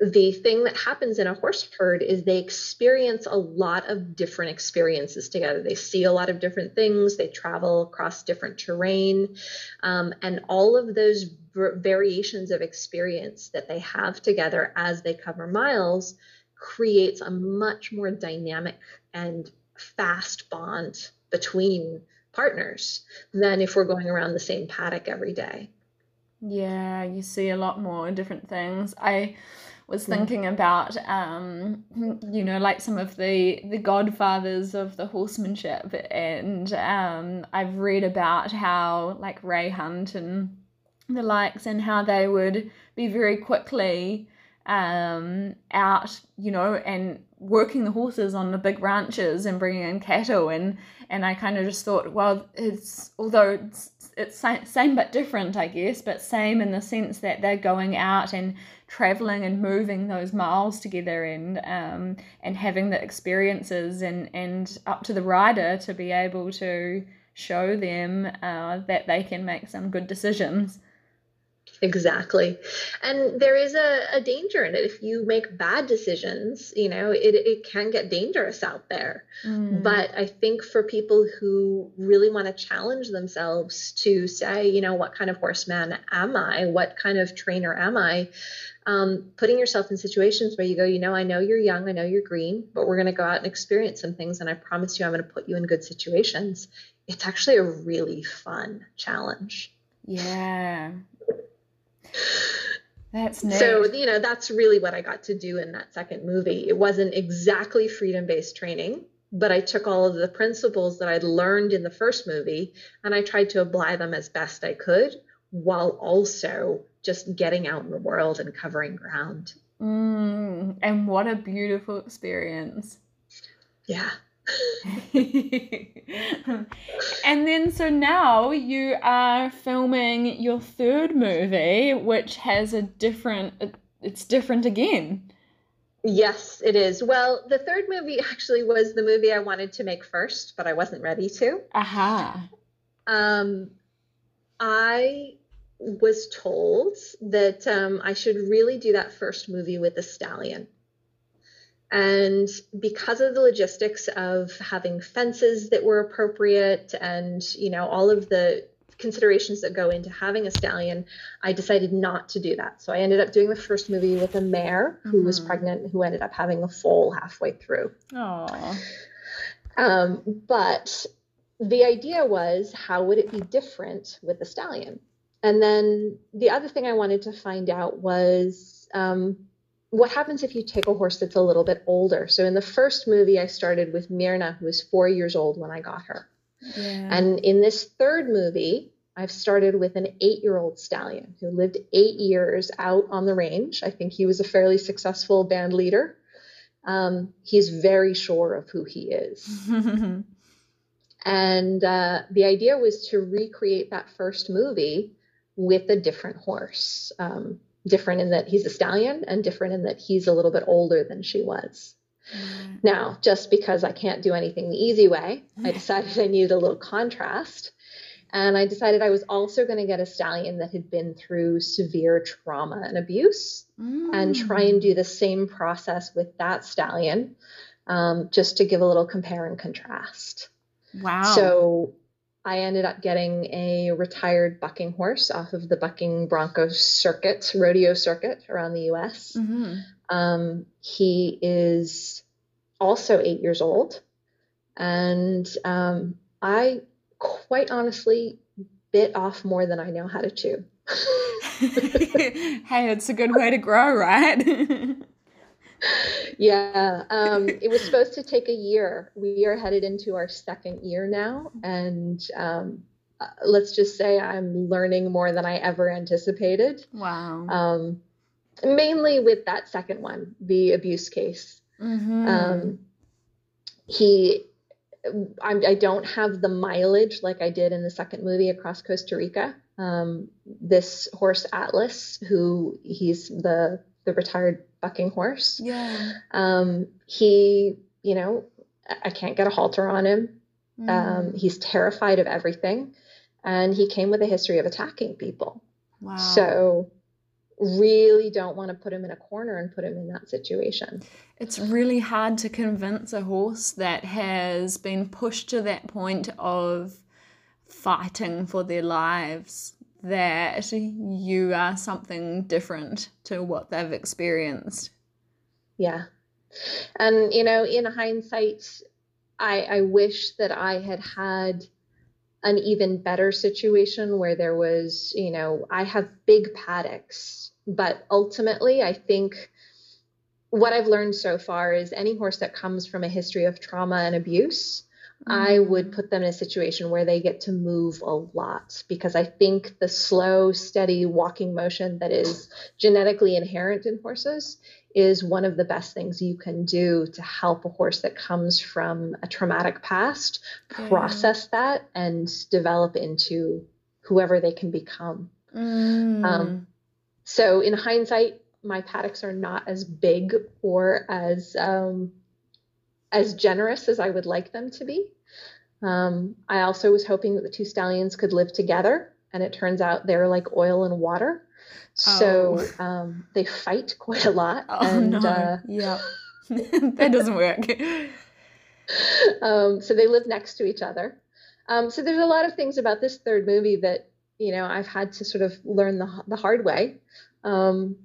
the thing that happens in a horse herd is they experience a lot of different experiences together. They see a lot of different things, they travel across different terrain, um, and all of those variations of experience that they have together as they cover miles creates a much more dynamic and fast bond between partners than if we're going around the same paddock every day. Yeah, you see a lot more different things. I was thinking about um, you know like some of the the godfathers of the horsemanship. And um, I've read about how like Ray Hunt and the likes and how they would be very quickly um, out you know and working the horses on the big ranches and bringing in cattle. And and I kind of just thought well it's although it's it's same but different I guess but same in the sense that they're going out and traveling and moving those miles together and um, and having the experiences and and up to the rider to be able to show them uh, that they can make some good decisions. Exactly. And there is a, a danger in it. If you make bad decisions, you know, it, it can get dangerous out there. Mm. But I think for people who really want to challenge themselves to say, you know, what kind of horseman am I? What kind of trainer am I? um, putting yourself in situations where you go, you know, I know you're young, I know you're green, but we're going to go out and experience some things. And I promise you, I'm going to put you in good situations. It's actually a really fun challenge. Yeah. That's neat. So, you know, that's really what I got to do in that second movie. It wasn't exactly freedom based training, but I took all of the principles that I'd learned in the first movie and I tried to apply them as best I could while also just getting out in the world and covering ground. Mm, and what a beautiful experience. Yeah. and then so now you are filming your third movie which has a different it's different again. Yes it is. Well the third movie actually was the movie i wanted to make first but i wasn't ready to. Aha. Um i was told that um, I should really do that first movie with the stallion. And because of the logistics of having fences that were appropriate and, you know, all of the considerations that go into having a stallion, I decided not to do that. So I ended up doing the first movie with a mare who mm-hmm. was pregnant, who ended up having a foal halfway through. Aww. Um, but the idea was how would it be different with the stallion? And then the other thing I wanted to find out was um, what happens if you take a horse that's a little bit older. So in the first movie, I started with Myrna, who was four years old when I got her. Yeah. And in this third movie, I've started with an eight year old stallion who lived eight years out on the range. I think he was a fairly successful band leader. Um, he's very sure of who he is. and uh, the idea was to recreate that first movie with a different horse. Um, different in that he's a stallion and different in that he's a little bit older than she was. Mm. Now, just because I can't do anything the easy way, I decided I needed a little contrast. And I decided I was also going to get a stallion that had been through severe trauma and abuse mm. and try and do the same process with that stallion um, just to give a little compare and contrast. Wow. So I ended up getting a retired bucking horse off of the bucking bronco circuit, rodeo circuit around the US. Mm-hmm. Um, he is also eight years old. And um, I quite honestly bit off more than I know how to chew. hey, it's a good way to grow, right? yeah, um, it was supposed to take a year. We are headed into our second year now, and um, uh, let's just say I'm learning more than I ever anticipated. Wow. Um, mainly with that second one, the abuse case. Mm-hmm. Um, he I, I, don't have the mileage like I did in the second movie across Costa Rica. Um, this horse Atlas, who he's the the retired bucking horse. Yeah. Um, he, you know, I can't get a halter on him. Mm. Um, he's terrified of everything, and he came with a history of attacking people. Wow. So really don't want to put him in a corner and put him in that situation. It's really hard to convince a horse that has been pushed to that point of fighting for their lives that you are something different to what they've experienced. Yeah. And, you know, in hindsight, I, I wish that I had had an even better situation where there was, you know, I have big paddocks but ultimately, I think what I've learned so far is any horse that comes from a history of trauma and abuse. I would put them in a situation where they get to move a lot because I think the slow, steady walking motion that is genetically inherent in horses is one of the best things you can do to help a horse that comes from a traumatic past yeah. process that and develop into whoever they can become. Mm. Um, so in hindsight, my paddocks are not as big or as um, as generous as I would like them to be. Um, I also was hoping that the two stallions could live together, and it turns out they're like oil and water. So oh. um, they fight quite a lot. Oh and, no! Uh, yeah, that doesn't work. um, so they live next to each other. Um, so there's a lot of things about this third movie that you know I've had to sort of learn the the hard way. Um,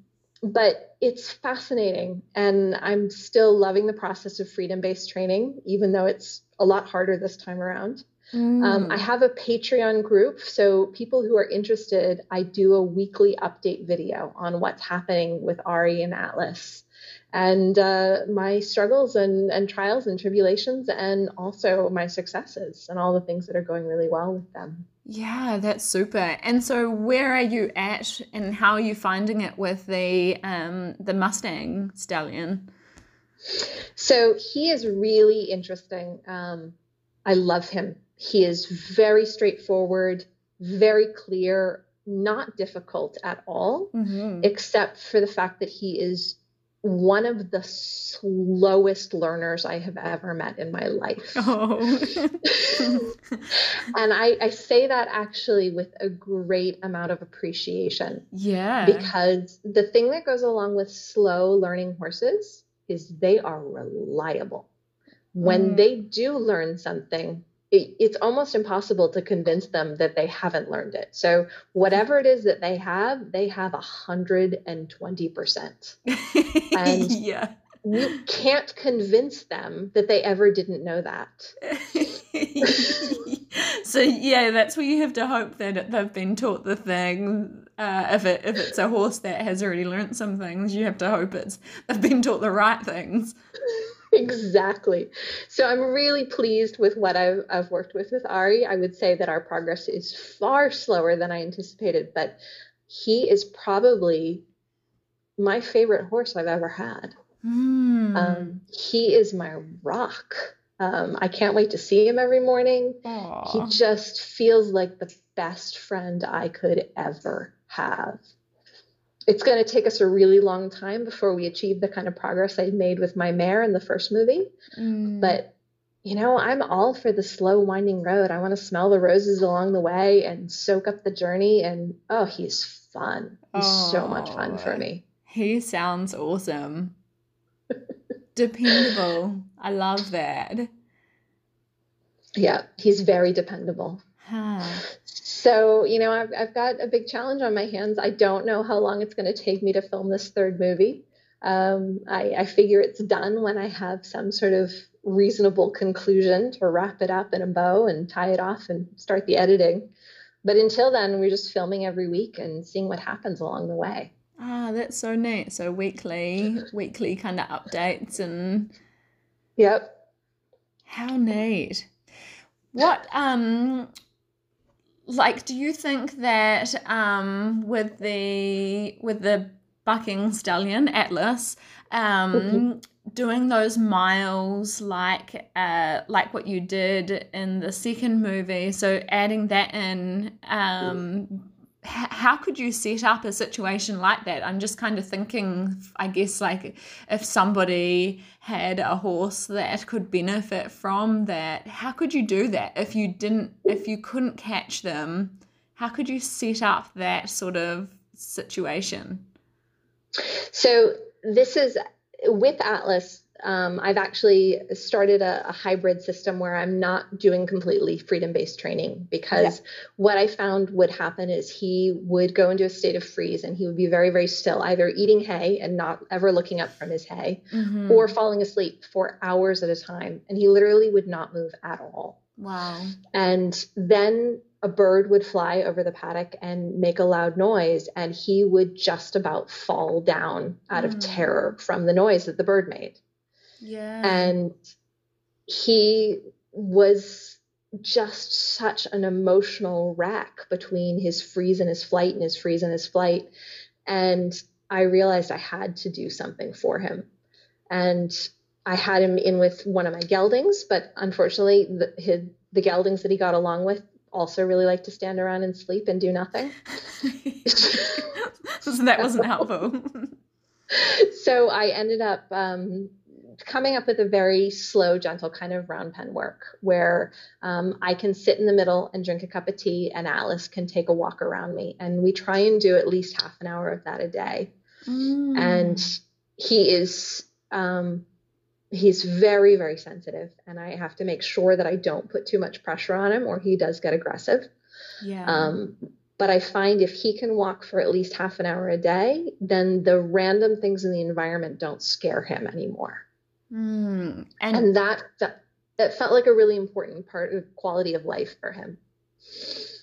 but it's fascinating, and I'm still loving the process of freedom based training, even though it's a lot harder this time around. Mm. Um, I have a Patreon group, so people who are interested, I do a weekly update video on what's happening with Ari and Atlas and uh, my struggles and, and trials and tribulations, and also my successes and all the things that are going really well with them. Yeah, that's super. And so, where are you at, and how are you finding it with the um, the Mustang stallion? So he is really interesting. Um, I love him. He is very straightforward, very clear, not difficult at all, mm-hmm. except for the fact that he is one of the slowest learners I have ever met in my life. Oh. and I, I say that actually with a great amount of appreciation. Yeah. Because the thing that goes along with slow learning horses is they are reliable. When mm. they do learn something, it, it's almost impossible to convince them that they haven't learned it. So whatever it is that they have, they have a hundred and twenty percent. And yeah. you can't convince them that they ever didn't know that. so yeah, that's where you have to hope that they've been taught the thing. Uh, if it if it's a horse that has already learned some things, you have to hope it's they've been taught the right things. Exactly. So I'm really pleased with what I've, I've worked with with Ari. I would say that our progress is far slower than I anticipated, but he is probably my favorite horse I've ever had. Mm. Um, he is my rock. Um, I can't wait to see him every morning. Aww. He just feels like the best friend I could ever have it's going to take us a really long time before we achieve the kind of progress I made with my mare in the first movie. Mm. But you know, I'm all for the slow winding road. I want to smell the roses along the way and soak up the journey. And oh, he's fun. He's oh, so much fun for me. He sounds awesome. Dependable. I love that. Yeah, he's very dependable. Huh. So, you know, I've, I've got a big challenge on my hands. I don't know how long it's going to take me to film this third movie. Um, I, I figure it's done when I have some sort of reasonable conclusion to wrap it up in a bow and tie it off and start the editing. But until then, we're just filming every week and seeing what happens along the way. Ah, that's so neat. So weekly, weekly kind of updates and. Yep. How neat. What um like do you think that um with the with the bucking stallion Atlas um mm-hmm. doing those miles like uh like what you did in the second movie so adding that in um h- how could you set up a situation like that? I'm just kind of thinking i guess like if somebody had a horse that could benefit from that how could you do that? If you didn't if you couldn't catch them how could you set up that sort of situation? So this is with Atlas, um, I've actually started a, a, hybrid system where I'm not doing completely freedom based training because yeah. what I found would happen is he would go into a state of freeze and he would be very, very still, either eating hay and not ever looking up from his hay mm-hmm. or falling asleep for hours at a time. And he literally would not move at all. Wow. And then a bird would fly over the paddock and make a loud noise, and he would just about fall down out mm. of terror from the noise that the bird made. Yeah. And he was just such an emotional wreck between his freeze and his flight and his freeze and his flight. And I realized I had to do something for him. And I had him in with one of my geldings, but unfortunately, the, his, the geldings that he got along with also really like to stand around and sleep and do nothing. so that wasn't helpful. so I ended up um, coming up with a very slow, gentle kind of round pen work where um, I can sit in the middle and drink a cup of tea, and Atlas can take a walk around me. And we try and do at least half an hour of that a day. Mm. And he is um, he's very very sensitive and i have to make sure that i don't put too much pressure on him or he does get aggressive yeah um, but i find if he can walk for at least half an hour a day then the random things in the environment don't scare him anymore mm, and, and that, that that felt like a really important part of quality of life for him.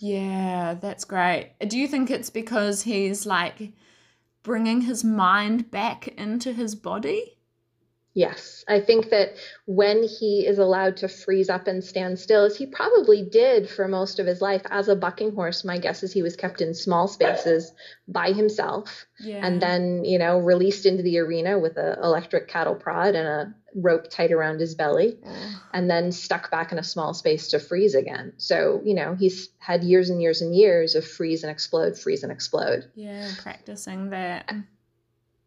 Yeah that's great. Do you think it's because he's like bringing his mind back into his body Yes, I think that when he is allowed to freeze up and stand still, as he probably did for most of his life as a bucking horse, my guess is he was kept in small spaces by himself yeah. and then, you know, released into the arena with an electric cattle prod and a rope tight around his belly and then stuck back in a small space to freeze again. So, you know, he's had years and years and years of freeze and explode, freeze and explode. Yeah, practicing that.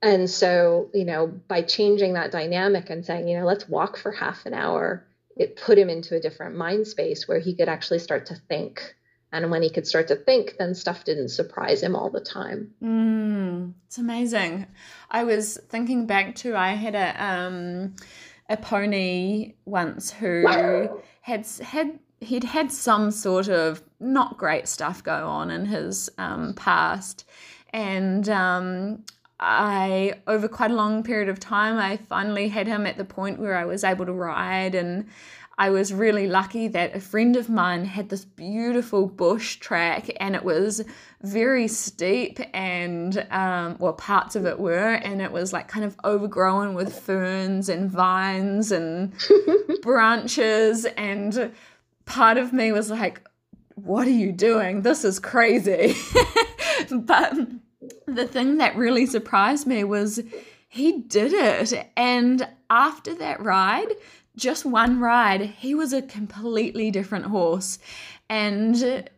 And so, you know, by changing that dynamic and saying, you know, let's walk for half an hour, it put him into a different mind space where he could actually start to think. And when he could start to think, then stuff didn't surprise him all the time. Mm, it's amazing. I was thinking back to I had a um a pony once who had had he'd had some sort of not great stuff go on in his um, past and um, I, over quite a long period of time, I finally had him at the point where I was able to ride. And I was really lucky that a friend of mine had this beautiful bush track and it was very steep and, um, well, parts of it were, and it was like kind of overgrown with ferns and vines and branches. And part of me was like, what are you doing? This is crazy. but the thing that really surprised me was he did it. And after that ride, just one ride, he was a completely different horse. And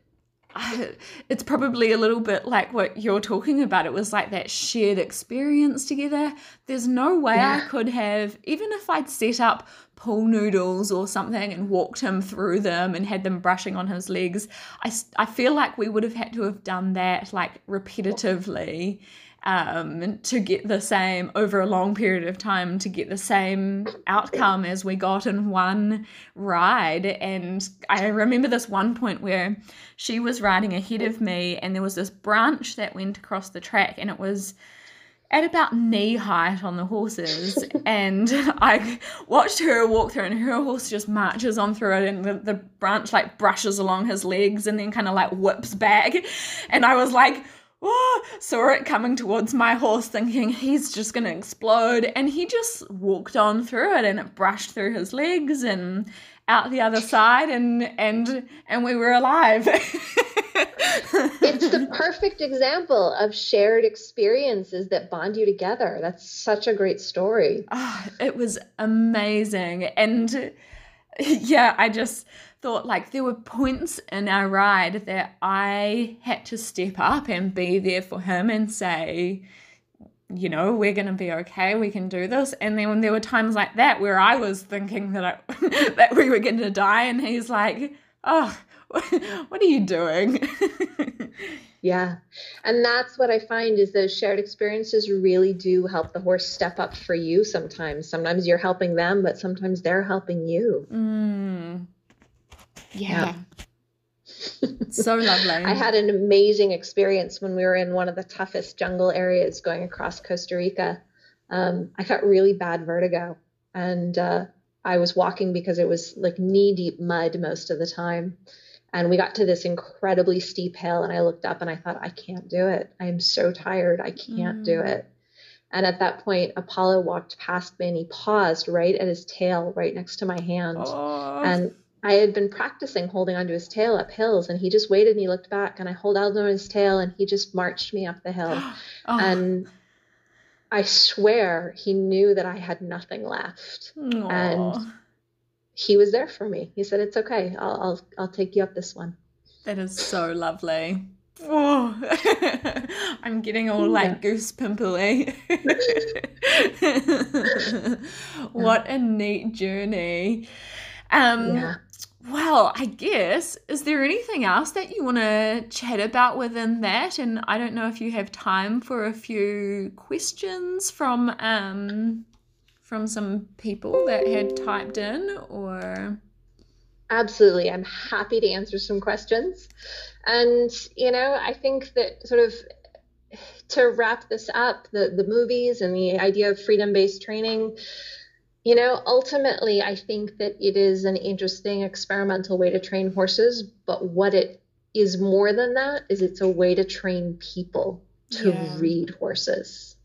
it's probably a little bit like what you're talking about. It was like that shared experience together. There's no way yeah. I could have, even if I'd set up pool noodles or something and walked him through them and had them brushing on his legs, I, I feel like we would have had to have done that like repetitively um, to get the same over a long period of time to get the same outcome as we got in one ride. And I remember this one point where she was riding ahead of me, and there was this branch that went across the track, and it was at about knee height on the horses and i watched her walk through and her horse just marches on through it and the, the branch like brushes along his legs and then kind of like whips back and i was like oh, saw it coming towards my horse, thinking he's just going to explode. And he just walked on through it and it brushed through his legs and out the other side and and and we were alive. it's the perfect example of shared experiences that bond you together. That's such a great story. Oh, it was amazing. And yeah, I just thought like there were points in our ride that I had to step up and be there for him and say, you know, we're going to be okay. We can do this. And then when there were times like that where I was thinking that I, that we were going to die, and he's like, "Oh, what are you doing?" yeah, and that's what I find is those shared experiences really do help the horse step up for you. Sometimes, sometimes you're helping them, but sometimes they're helping you. Mm. Yeah. so lovely. I had an amazing experience when we were in one of the toughest jungle areas going across Costa Rica. Um, I got really bad vertigo and uh, I was walking because it was like knee deep mud most of the time. And we got to this incredibly steep hill, and I looked up and I thought, I can't do it. I'm so tired. I can't mm. do it. And at that point, Apollo walked past me and he paused right at his tail, right next to my hand. Oh. And I had been practicing holding onto his tail up hills, and he just waited and he looked back, and I hold out on his tail, and he just marched me up the hill. oh. And I swear he knew that I had nothing left, Aww. and he was there for me. He said, "It's okay. I'll I'll I'll take you up this one." That is so lovely. Oh, I'm getting all like yeah. goose pimply. what a neat journey. Um, yeah. Well, I guess, is there anything else that you want to chat about within that? And I don't know if you have time for a few questions from um, from some people that had typed in or Absolutely. I'm happy to answer some questions. And, you know, I think that sort of to wrap this up, the, the movies and the idea of freedom based training, you know, ultimately, I think that it is an interesting experimental way to train horses, but what it is more than that is it's a way to train people to yeah. read horses.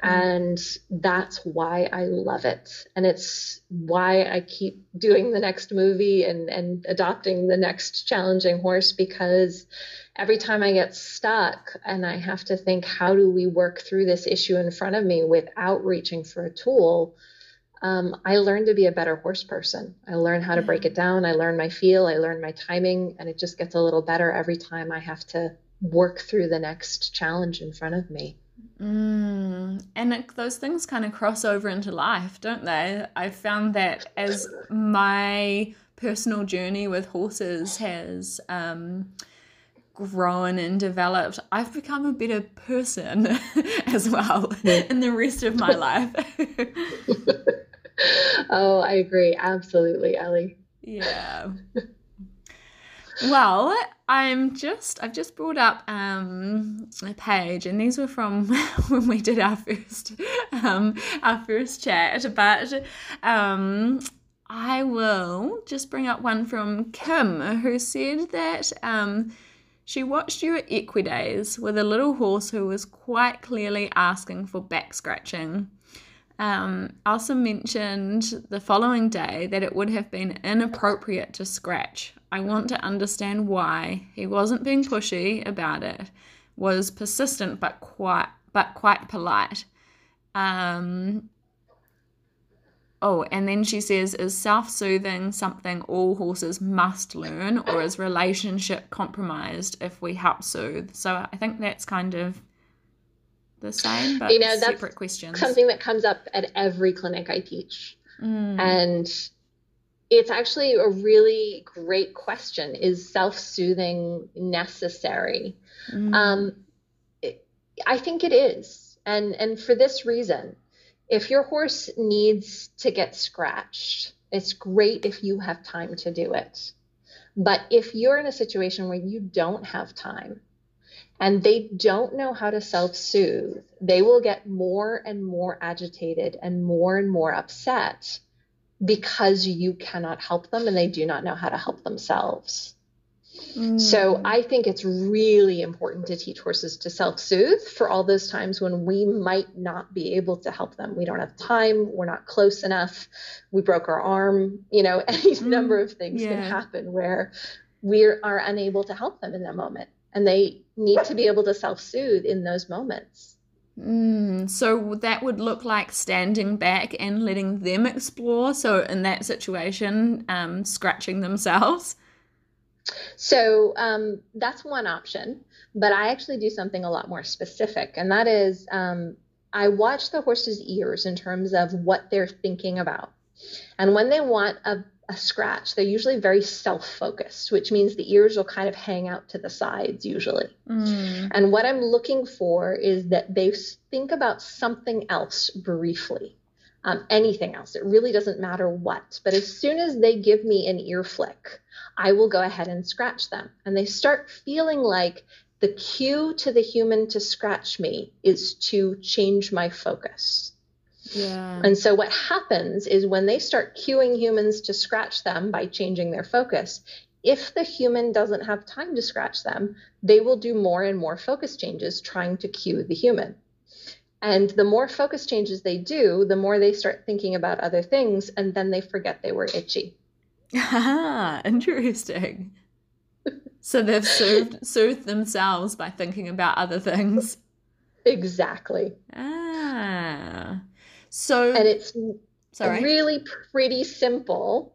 Mm-hmm. And that's why I love it. And it's why I keep doing the next movie and, and adopting the next challenging horse because every time I get stuck and I have to think, how do we work through this issue in front of me without reaching for a tool? Um, I learned to be a better horse person. I learned how to break it down. I learned my feel. I learned my timing, and it just gets a little better every time I have to work through the next challenge in front of me. Mm. And it, those things kind of cross over into life, don't they? I found that as my personal journey with horses has um, grown and developed, I've become a better person as well in the rest of my life. oh, I agree. Absolutely, Ellie. Yeah. well, I'm just I've just brought up um, a page, and these were from when we did our first um, our first chat. But um, I will just bring up one from Kim, who said that um, she watched you at Equidays with a little horse who was quite clearly asking for back scratching. Um, also mentioned the following day that it would have been inappropriate to scratch. I want to understand why he wasn't being pushy about it, was persistent but quite but quite polite. Um, Oh, and then she says, is self soothing something all horses must learn, or is relationship compromised if we help soothe? So I think that's kind of the same, but you know, that's separate questions. Something that comes up at every clinic I teach. Mm. And it's actually a really great question is self soothing necessary? Mm. Um, it, I think it is. And, and for this reason, if your horse needs to get scratched, it's great if you have time to do it. But if you're in a situation where you don't have time and they don't know how to self soothe, they will get more and more agitated and more and more upset because you cannot help them and they do not know how to help themselves. So Mm. I think it's really important to teach horses to self-soothe for all those times when we might not be able to help them. We don't have time, we're not close enough, we broke our arm, you know, any number of things can happen where we are unable to help them in that moment. And they need to be able to self-soothe in those moments. Mm, so that would look like standing back and letting them explore. So in that situation, um, scratching themselves. So um, that's one option, but I actually do something a lot more specific, and that is um, I watch the horse's ears in terms of what they're thinking about. And when they want a, a scratch, they're usually very self focused, which means the ears will kind of hang out to the sides usually. Mm. And what I'm looking for is that they think about something else briefly, um, anything else. It really doesn't matter what. But as soon as they give me an ear flick, I will go ahead and scratch them. And they start feeling like the cue to the human to scratch me is to change my focus. Yeah. And so what happens is when they start cueing humans to scratch them by changing their focus, if the human doesn't have time to scratch them, they will do more and more focus changes trying to cue the human. And the more focus changes they do, the more they start thinking about other things, and then they forget they were itchy. Ah, interesting. So they've soothed, soothed themselves by thinking about other things. Exactly. Ah. So, And it's sorry. really pretty simple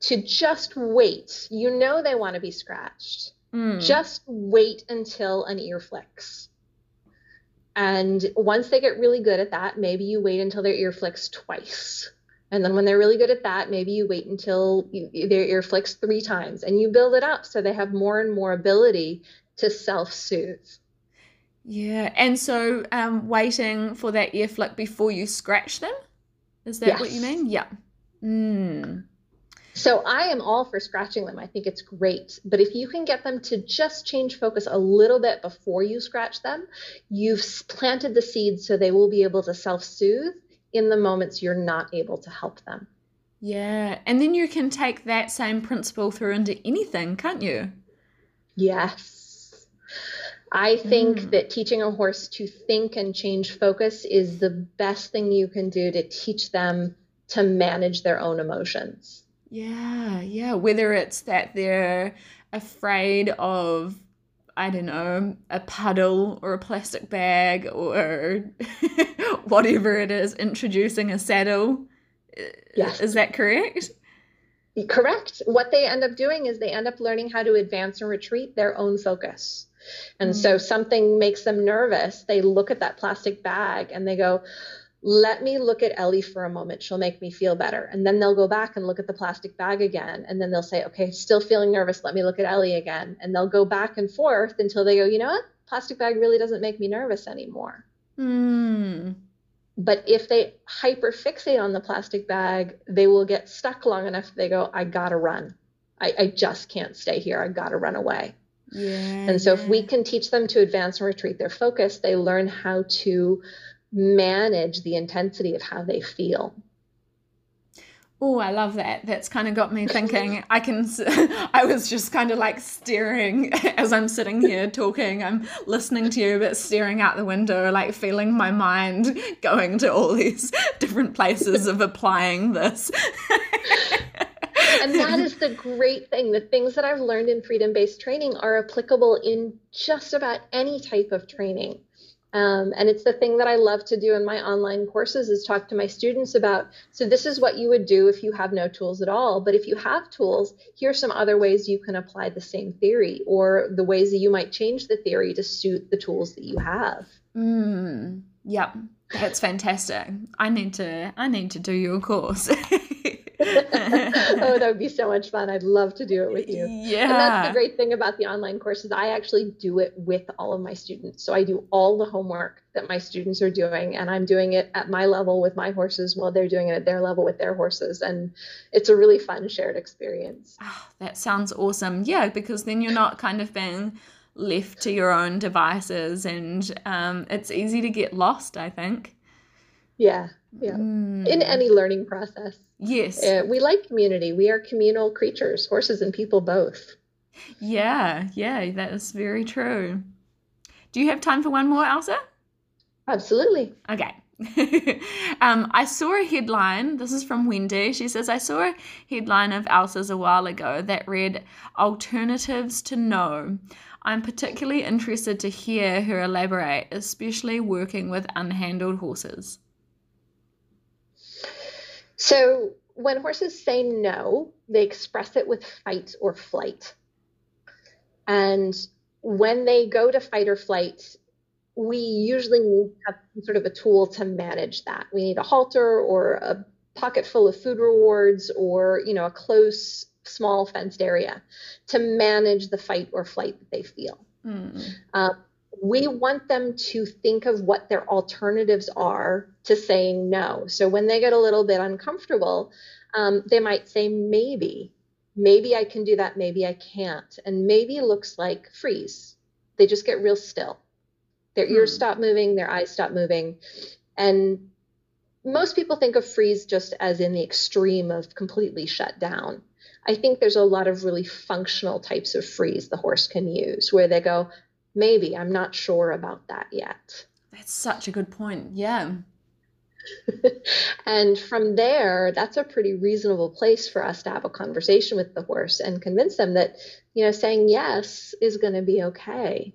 to just wait. You know they want to be scratched. Mm. Just wait until an ear flicks. And once they get really good at that, maybe you wait until their ear flicks twice. And then when they're really good at that, maybe you wait until you, their ear flicks three times and you build it up so they have more and more ability to self soothe. Yeah, and so um, waiting for that ear flick before you scratch them? Is that what you mean? Yeah. Mm. So I am all for scratching them. I think it's great. But if you can get them to just change focus a little bit before you scratch them, you've planted the seeds so they will be able to self soothe in the moments you're not able to help them. Yeah, and then you can take that same principle through into anything, can't you? Yes. I think Mm. that teaching a horse to think and change focus is the best thing you can do to teach them to manage their own emotions. Yeah, yeah. Whether it's that they're afraid of, I don't know, a puddle or a plastic bag or whatever it is, introducing a saddle. Yes. Is that correct? Correct. What they end up doing is they end up learning how to advance and retreat their own focus. And so something makes them nervous. They look at that plastic bag and they go, let me look at Ellie for a moment. She'll make me feel better. And then they'll go back and look at the plastic bag again. And then they'll say, okay, still feeling nervous. Let me look at Ellie again. And they'll go back and forth until they go, you know what? Plastic bag really doesn't make me nervous anymore. Hmm. But if they hyper fixate on the plastic bag, they will get stuck long enough. They go, I gotta run. I, I just can't stay here. I gotta run away. Yeah. And so, if we can teach them to advance and retreat their focus, they learn how to manage the intensity of how they feel. Oh, I love that. That's kind of got me thinking. I can. I was just kind of like staring as I'm sitting here talking. I'm listening to you, but staring out the window, like feeling my mind going to all these different places of applying this. And that is the great thing. The things that I've learned in freedom based training are applicable in just about any type of training. Um, and it's the thing that I love to do in my online courses is talk to my students about. So this is what you would do if you have no tools at all. But if you have tools, here's some other ways you can apply the same theory, or the ways that you might change the theory to suit the tools that you have. Mm, yep, that's fantastic. I need to. I need to do your course. oh, that would be so much fun. I'd love to do it with you. Yeah. And that's the great thing about the online courses. I actually do it with all of my students. So I do all the homework that my students are doing, and I'm doing it at my level with my horses while they're doing it at their level with their horses. And it's a really fun shared experience. Oh, that sounds awesome. Yeah, because then you're not kind of being left to your own devices and um, it's easy to get lost, I think. Yeah, yeah. Mm. In any learning process. Yes. Uh, we like community. We are communal creatures, horses and people both. Yeah, yeah, that is very true. Do you have time for one more, Elsa? Absolutely. Okay. um, I saw a headline. This is from Wendy. She says, I saw a headline of Elsa's a while ago that read Alternatives to No. I'm particularly interested to hear her elaborate, especially working with unhandled horses. So when horses say no, they express it with fight or flight. And when they go to fight or flight, we usually need to have sort of a tool to manage that. We need a halter or a pocket full of food rewards or, you know, a close, small fenced area to manage the fight or flight that they feel. Mm. Uh, we want them to think of what their alternatives are to saying no. So when they get a little bit uncomfortable, um, they might say, maybe, maybe I can do that, maybe I can't. And maybe looks like freeze. They just get real still. Their hmm. ears stop moving, their eyes stop moving. And most people think of freeze just as in the extreme of completely shut down. I think there's a lot of really functional types of freeze the horse can use where they go, maybe. I'm not sure about that yet. That's such a good point. Yeah. And from there that's a pretty reasonable place for us to have a conversation with the horse and convince them that you know saying yes is going to be okay.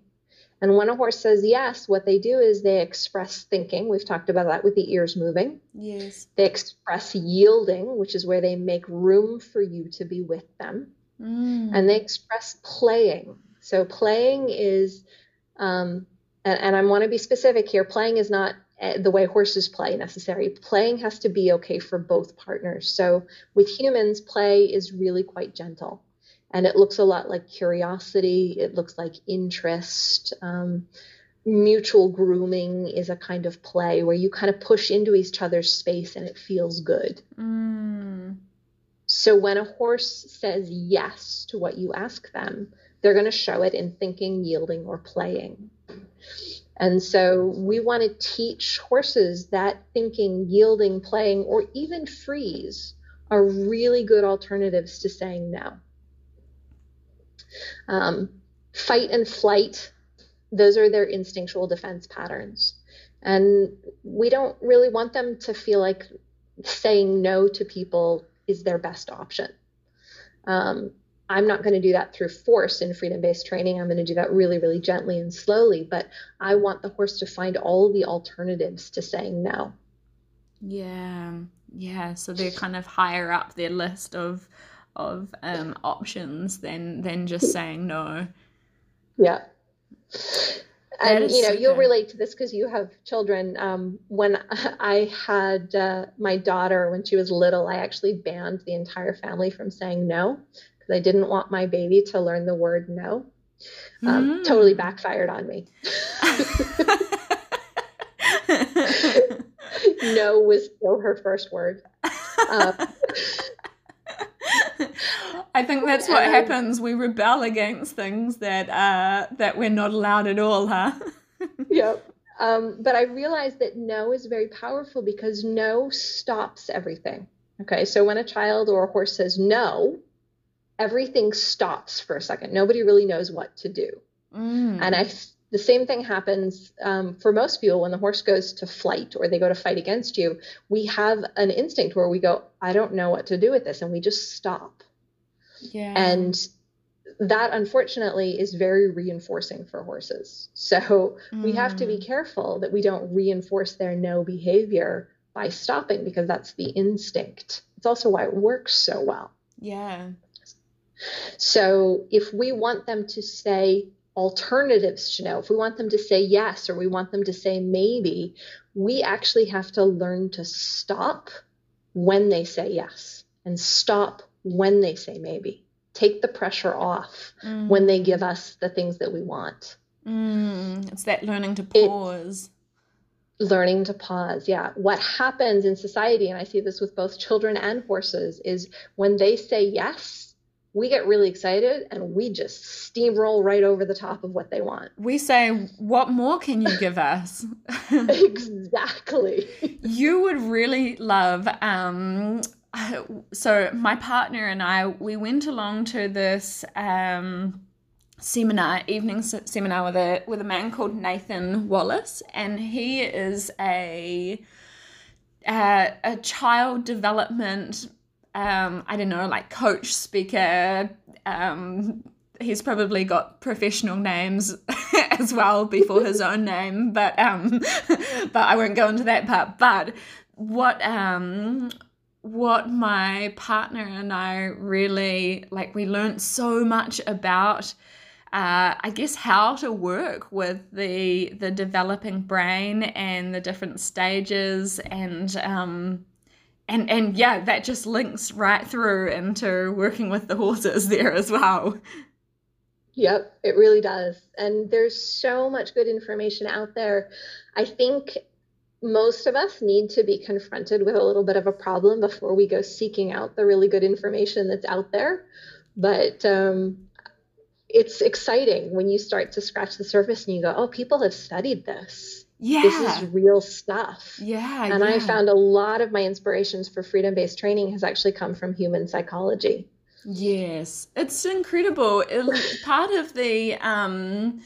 And when a horse says yes what they do is they express thinking. We've talked about that with the ears moving. Yes. They express yielding which is where they make room for you to be with them. Mm. and they express playing so playing is, um, and, and I want to be specific here, playing is not eh, the way horses play necessary. Playing has to be okay for both partners. So with humans, play is really quite gentle. And it looks a lot like curiosity, it looks like interest. Um, mutual grooming is a kind of play where you kind of push into each other's space and it feels good. Mm. So when a horse says yes to what you ask them, they're going to show it in thinking, yielding, or playing. And so we want to teach horses that thinking, yielding, playing, or even freeze are really good alternatives to saying no. Um, fight and flight, those are their instinctual defense patterns. And we don't really want them to feel like saying no to people is their best option. Um, I'm not going to do that through force in freedom based training. I'm going to do that really, really gently and slowly. But I want the horse to find all the alternatives to saying no. Yeah. Yeah. So they're kind of higher up their list of of um, options than than just saying no. Yeah. And you know you'll relate to this because you have children. Um, when I had uh, my daughter when she was little, I actually banned the entire family from saying no because I didn't want my baby to learn the word no. Um, mm. Totally backfired on me. no was still her first word. Um, I think that's what happens. We rebel against things that uh, that we're not allowed at all, huh? yep. Um, but I realized that no is very powerful because no stops everything. Okay, so when a child or a horse says no, everything stops for a second. Nobody really knows what to do. Mm. And I, the same thing happens um, for most people when the horse goes to flight or they go to fight against you. We have an instinct where we go, I don't know what to do with this, and we just stop. Yeah. And that unfortunately is very reinforcing for horses. So mm. we have to be mm. careful that we don't reinforce their no behavior by stopping because that's the instinct. It's also why it works so well. Yeah. So if we want them to say alternatives to no, if we want them to say yes or we want them to say maybe, we actually have to learn to stop when they say yes and stop when they say maybe. Take the pressure off mm. when they give us the things that we want. Mm. It's that learning to pause. It, learning to pause. Yeah. What happens in society, and I see this with both children and horses, is when they say yes, we get really excited and we just steamroll right over the top of what they want. We say, What more can you give us? exactly. you would really love. Um, so, my partner and I, we went along to this. Um, seminar evening seminar with a with a man called Nathan Wallis and he is a uh, a child development um, I don't know, like coach, speaker. Um, he's probably got professional names as well before his own name, but um, but I won't go into that part. But what um, what my partner and I really like, we learned so much about. Uh, I guess how to work with the the developing brain and the different stages and um, and and yeah that just links right through into working with the horses there as well. Yep it really does. And there's so much good information out there. I think most of us need to be confronted with a little bit of a problem before we go seeking out the really good information that's out there. But um, it's exciting when you start to scratch the surface and you go oh people have studied this yeah. this is real stuff. Yeah. And yeah. I found a lot of my inspirations for freedom based training has actually come from human psychology. Yes. It's incredible. part of the um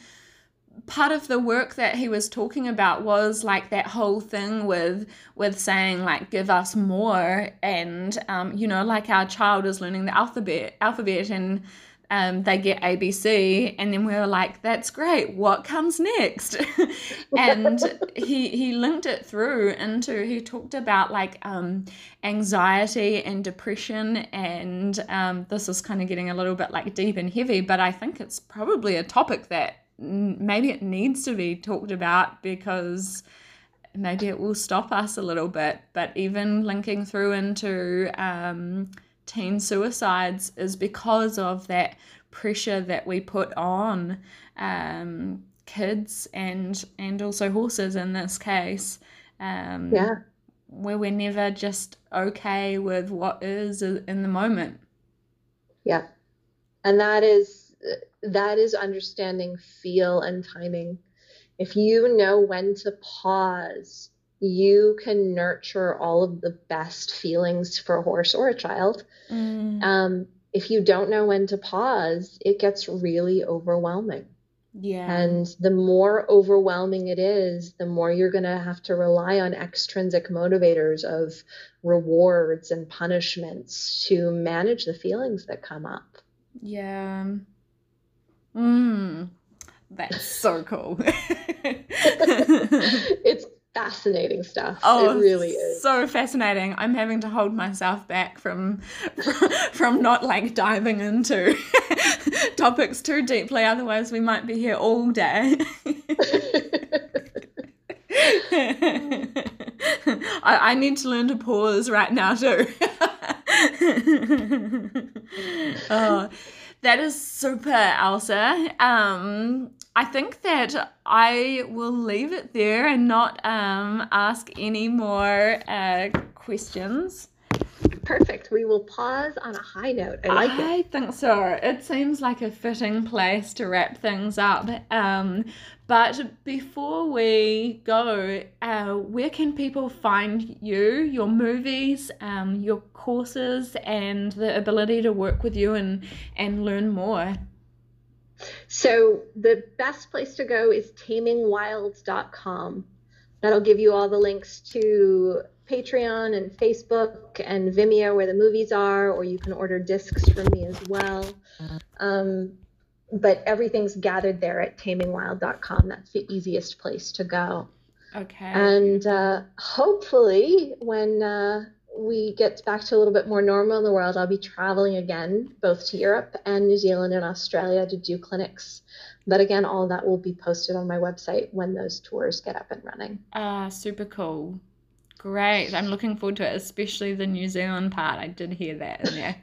part of the work that he was talking about was like that whole thing with with saying like give us more and um you know like our child is learning the alphabet alphabet and um, they get ABC, and then we were like, "That's great. What comes next?" and he he linked it through into he talked about like um, anxiety and depression, and um, this is kind of getting a little bit like deep and heavy, but I think it's probably a topic that maybe it needs to be talked about because maybe it will stop us a little bit. But even linking through into um, teen suicides is because of that pressure that we put on um, kids and and also horses in this case. Um, yeah, where we're never just okay with what is in the moment. Yeah, and that is that is understanding feel and timing. If you know when to pause you can nurture all of the best feelings for a horse or a child. Mm. Um, if you don't know when to pause, it gets really overwhelming. Yeah. And the more overwhelming it is, the more you're going to have to rely on extrinsic motivators of rewards and punishments to manage the feelings that come up. Yeah. Mm. That's so cool. it's fascinating stuff. Oh, it really is. So fascinating. I'm having to hold myself back from from, from not like diving into topics too deeply, otherwise we might be here all day. I, I need to learn to pause right now too. oh, that is super, Elsa. Um, I think that I will leave it there and not um, ask any more uh, questions. Perfect. We will pause on a high note. I like I it. think so. It seems like a fitting place to wrap things up. Um, but before we go, uh, where can people find you, your movies, um, your courses, and the ability to work with you and, and learn more? So the best place to go is tamingwilds.com. That'll give you all the links to Patreon and Facebook and Vimeo where the movies are, or you can order discs from me as well. Um, but everything's gathered there at tamingwild.com. That's the easiest place to go. Okay. And uh, hopefully, when uh, we get back to a little bit more normal in the world, I'll be traveling again, both to Europe and New Zealand and Australia to do clinics. But again, all that will be posted on my website when those tours get up and running. Ah, super cool. Great. I'm looking forward to it, especially the New Zealand part. I did hear that in there.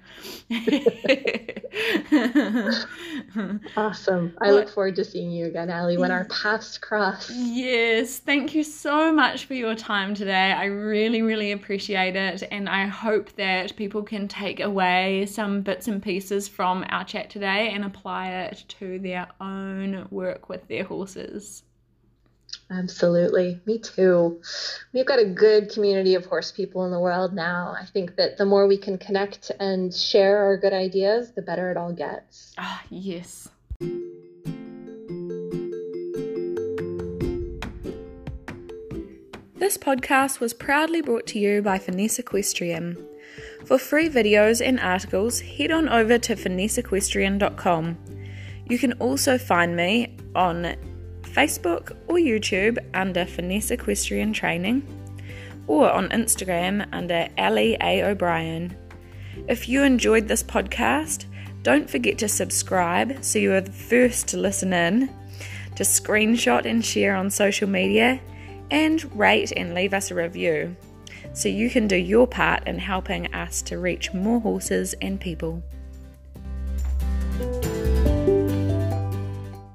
awesome. I look forward to seeing you again, Ali, when our paths cross. Yes. Thank you so much for your time today. I really, really appreciate it. And I hope that people can take away some bits and pieces from our chat today and apply it to their own work with their horses. Absolutely. Me too. We've got a good community of horse people in the world now. I think that the more we can connect and share our good ideas, the better it all gets. Ah, yes. This podcast was proudly brought to you by Finesse Equestrian. For free videos and articles, head on over to finesseequestrian.com. You can also find me on Facebook or YouTube under Finesse Equestrian Training, or on Instagram under Ali A. O'Brien. If you enjoyed this podcast, don't forget to subscribe so you are the first to listen in, to screenshot and share on social media, and rate and leave us a review so you can do your part in helping us to reach more horses and people.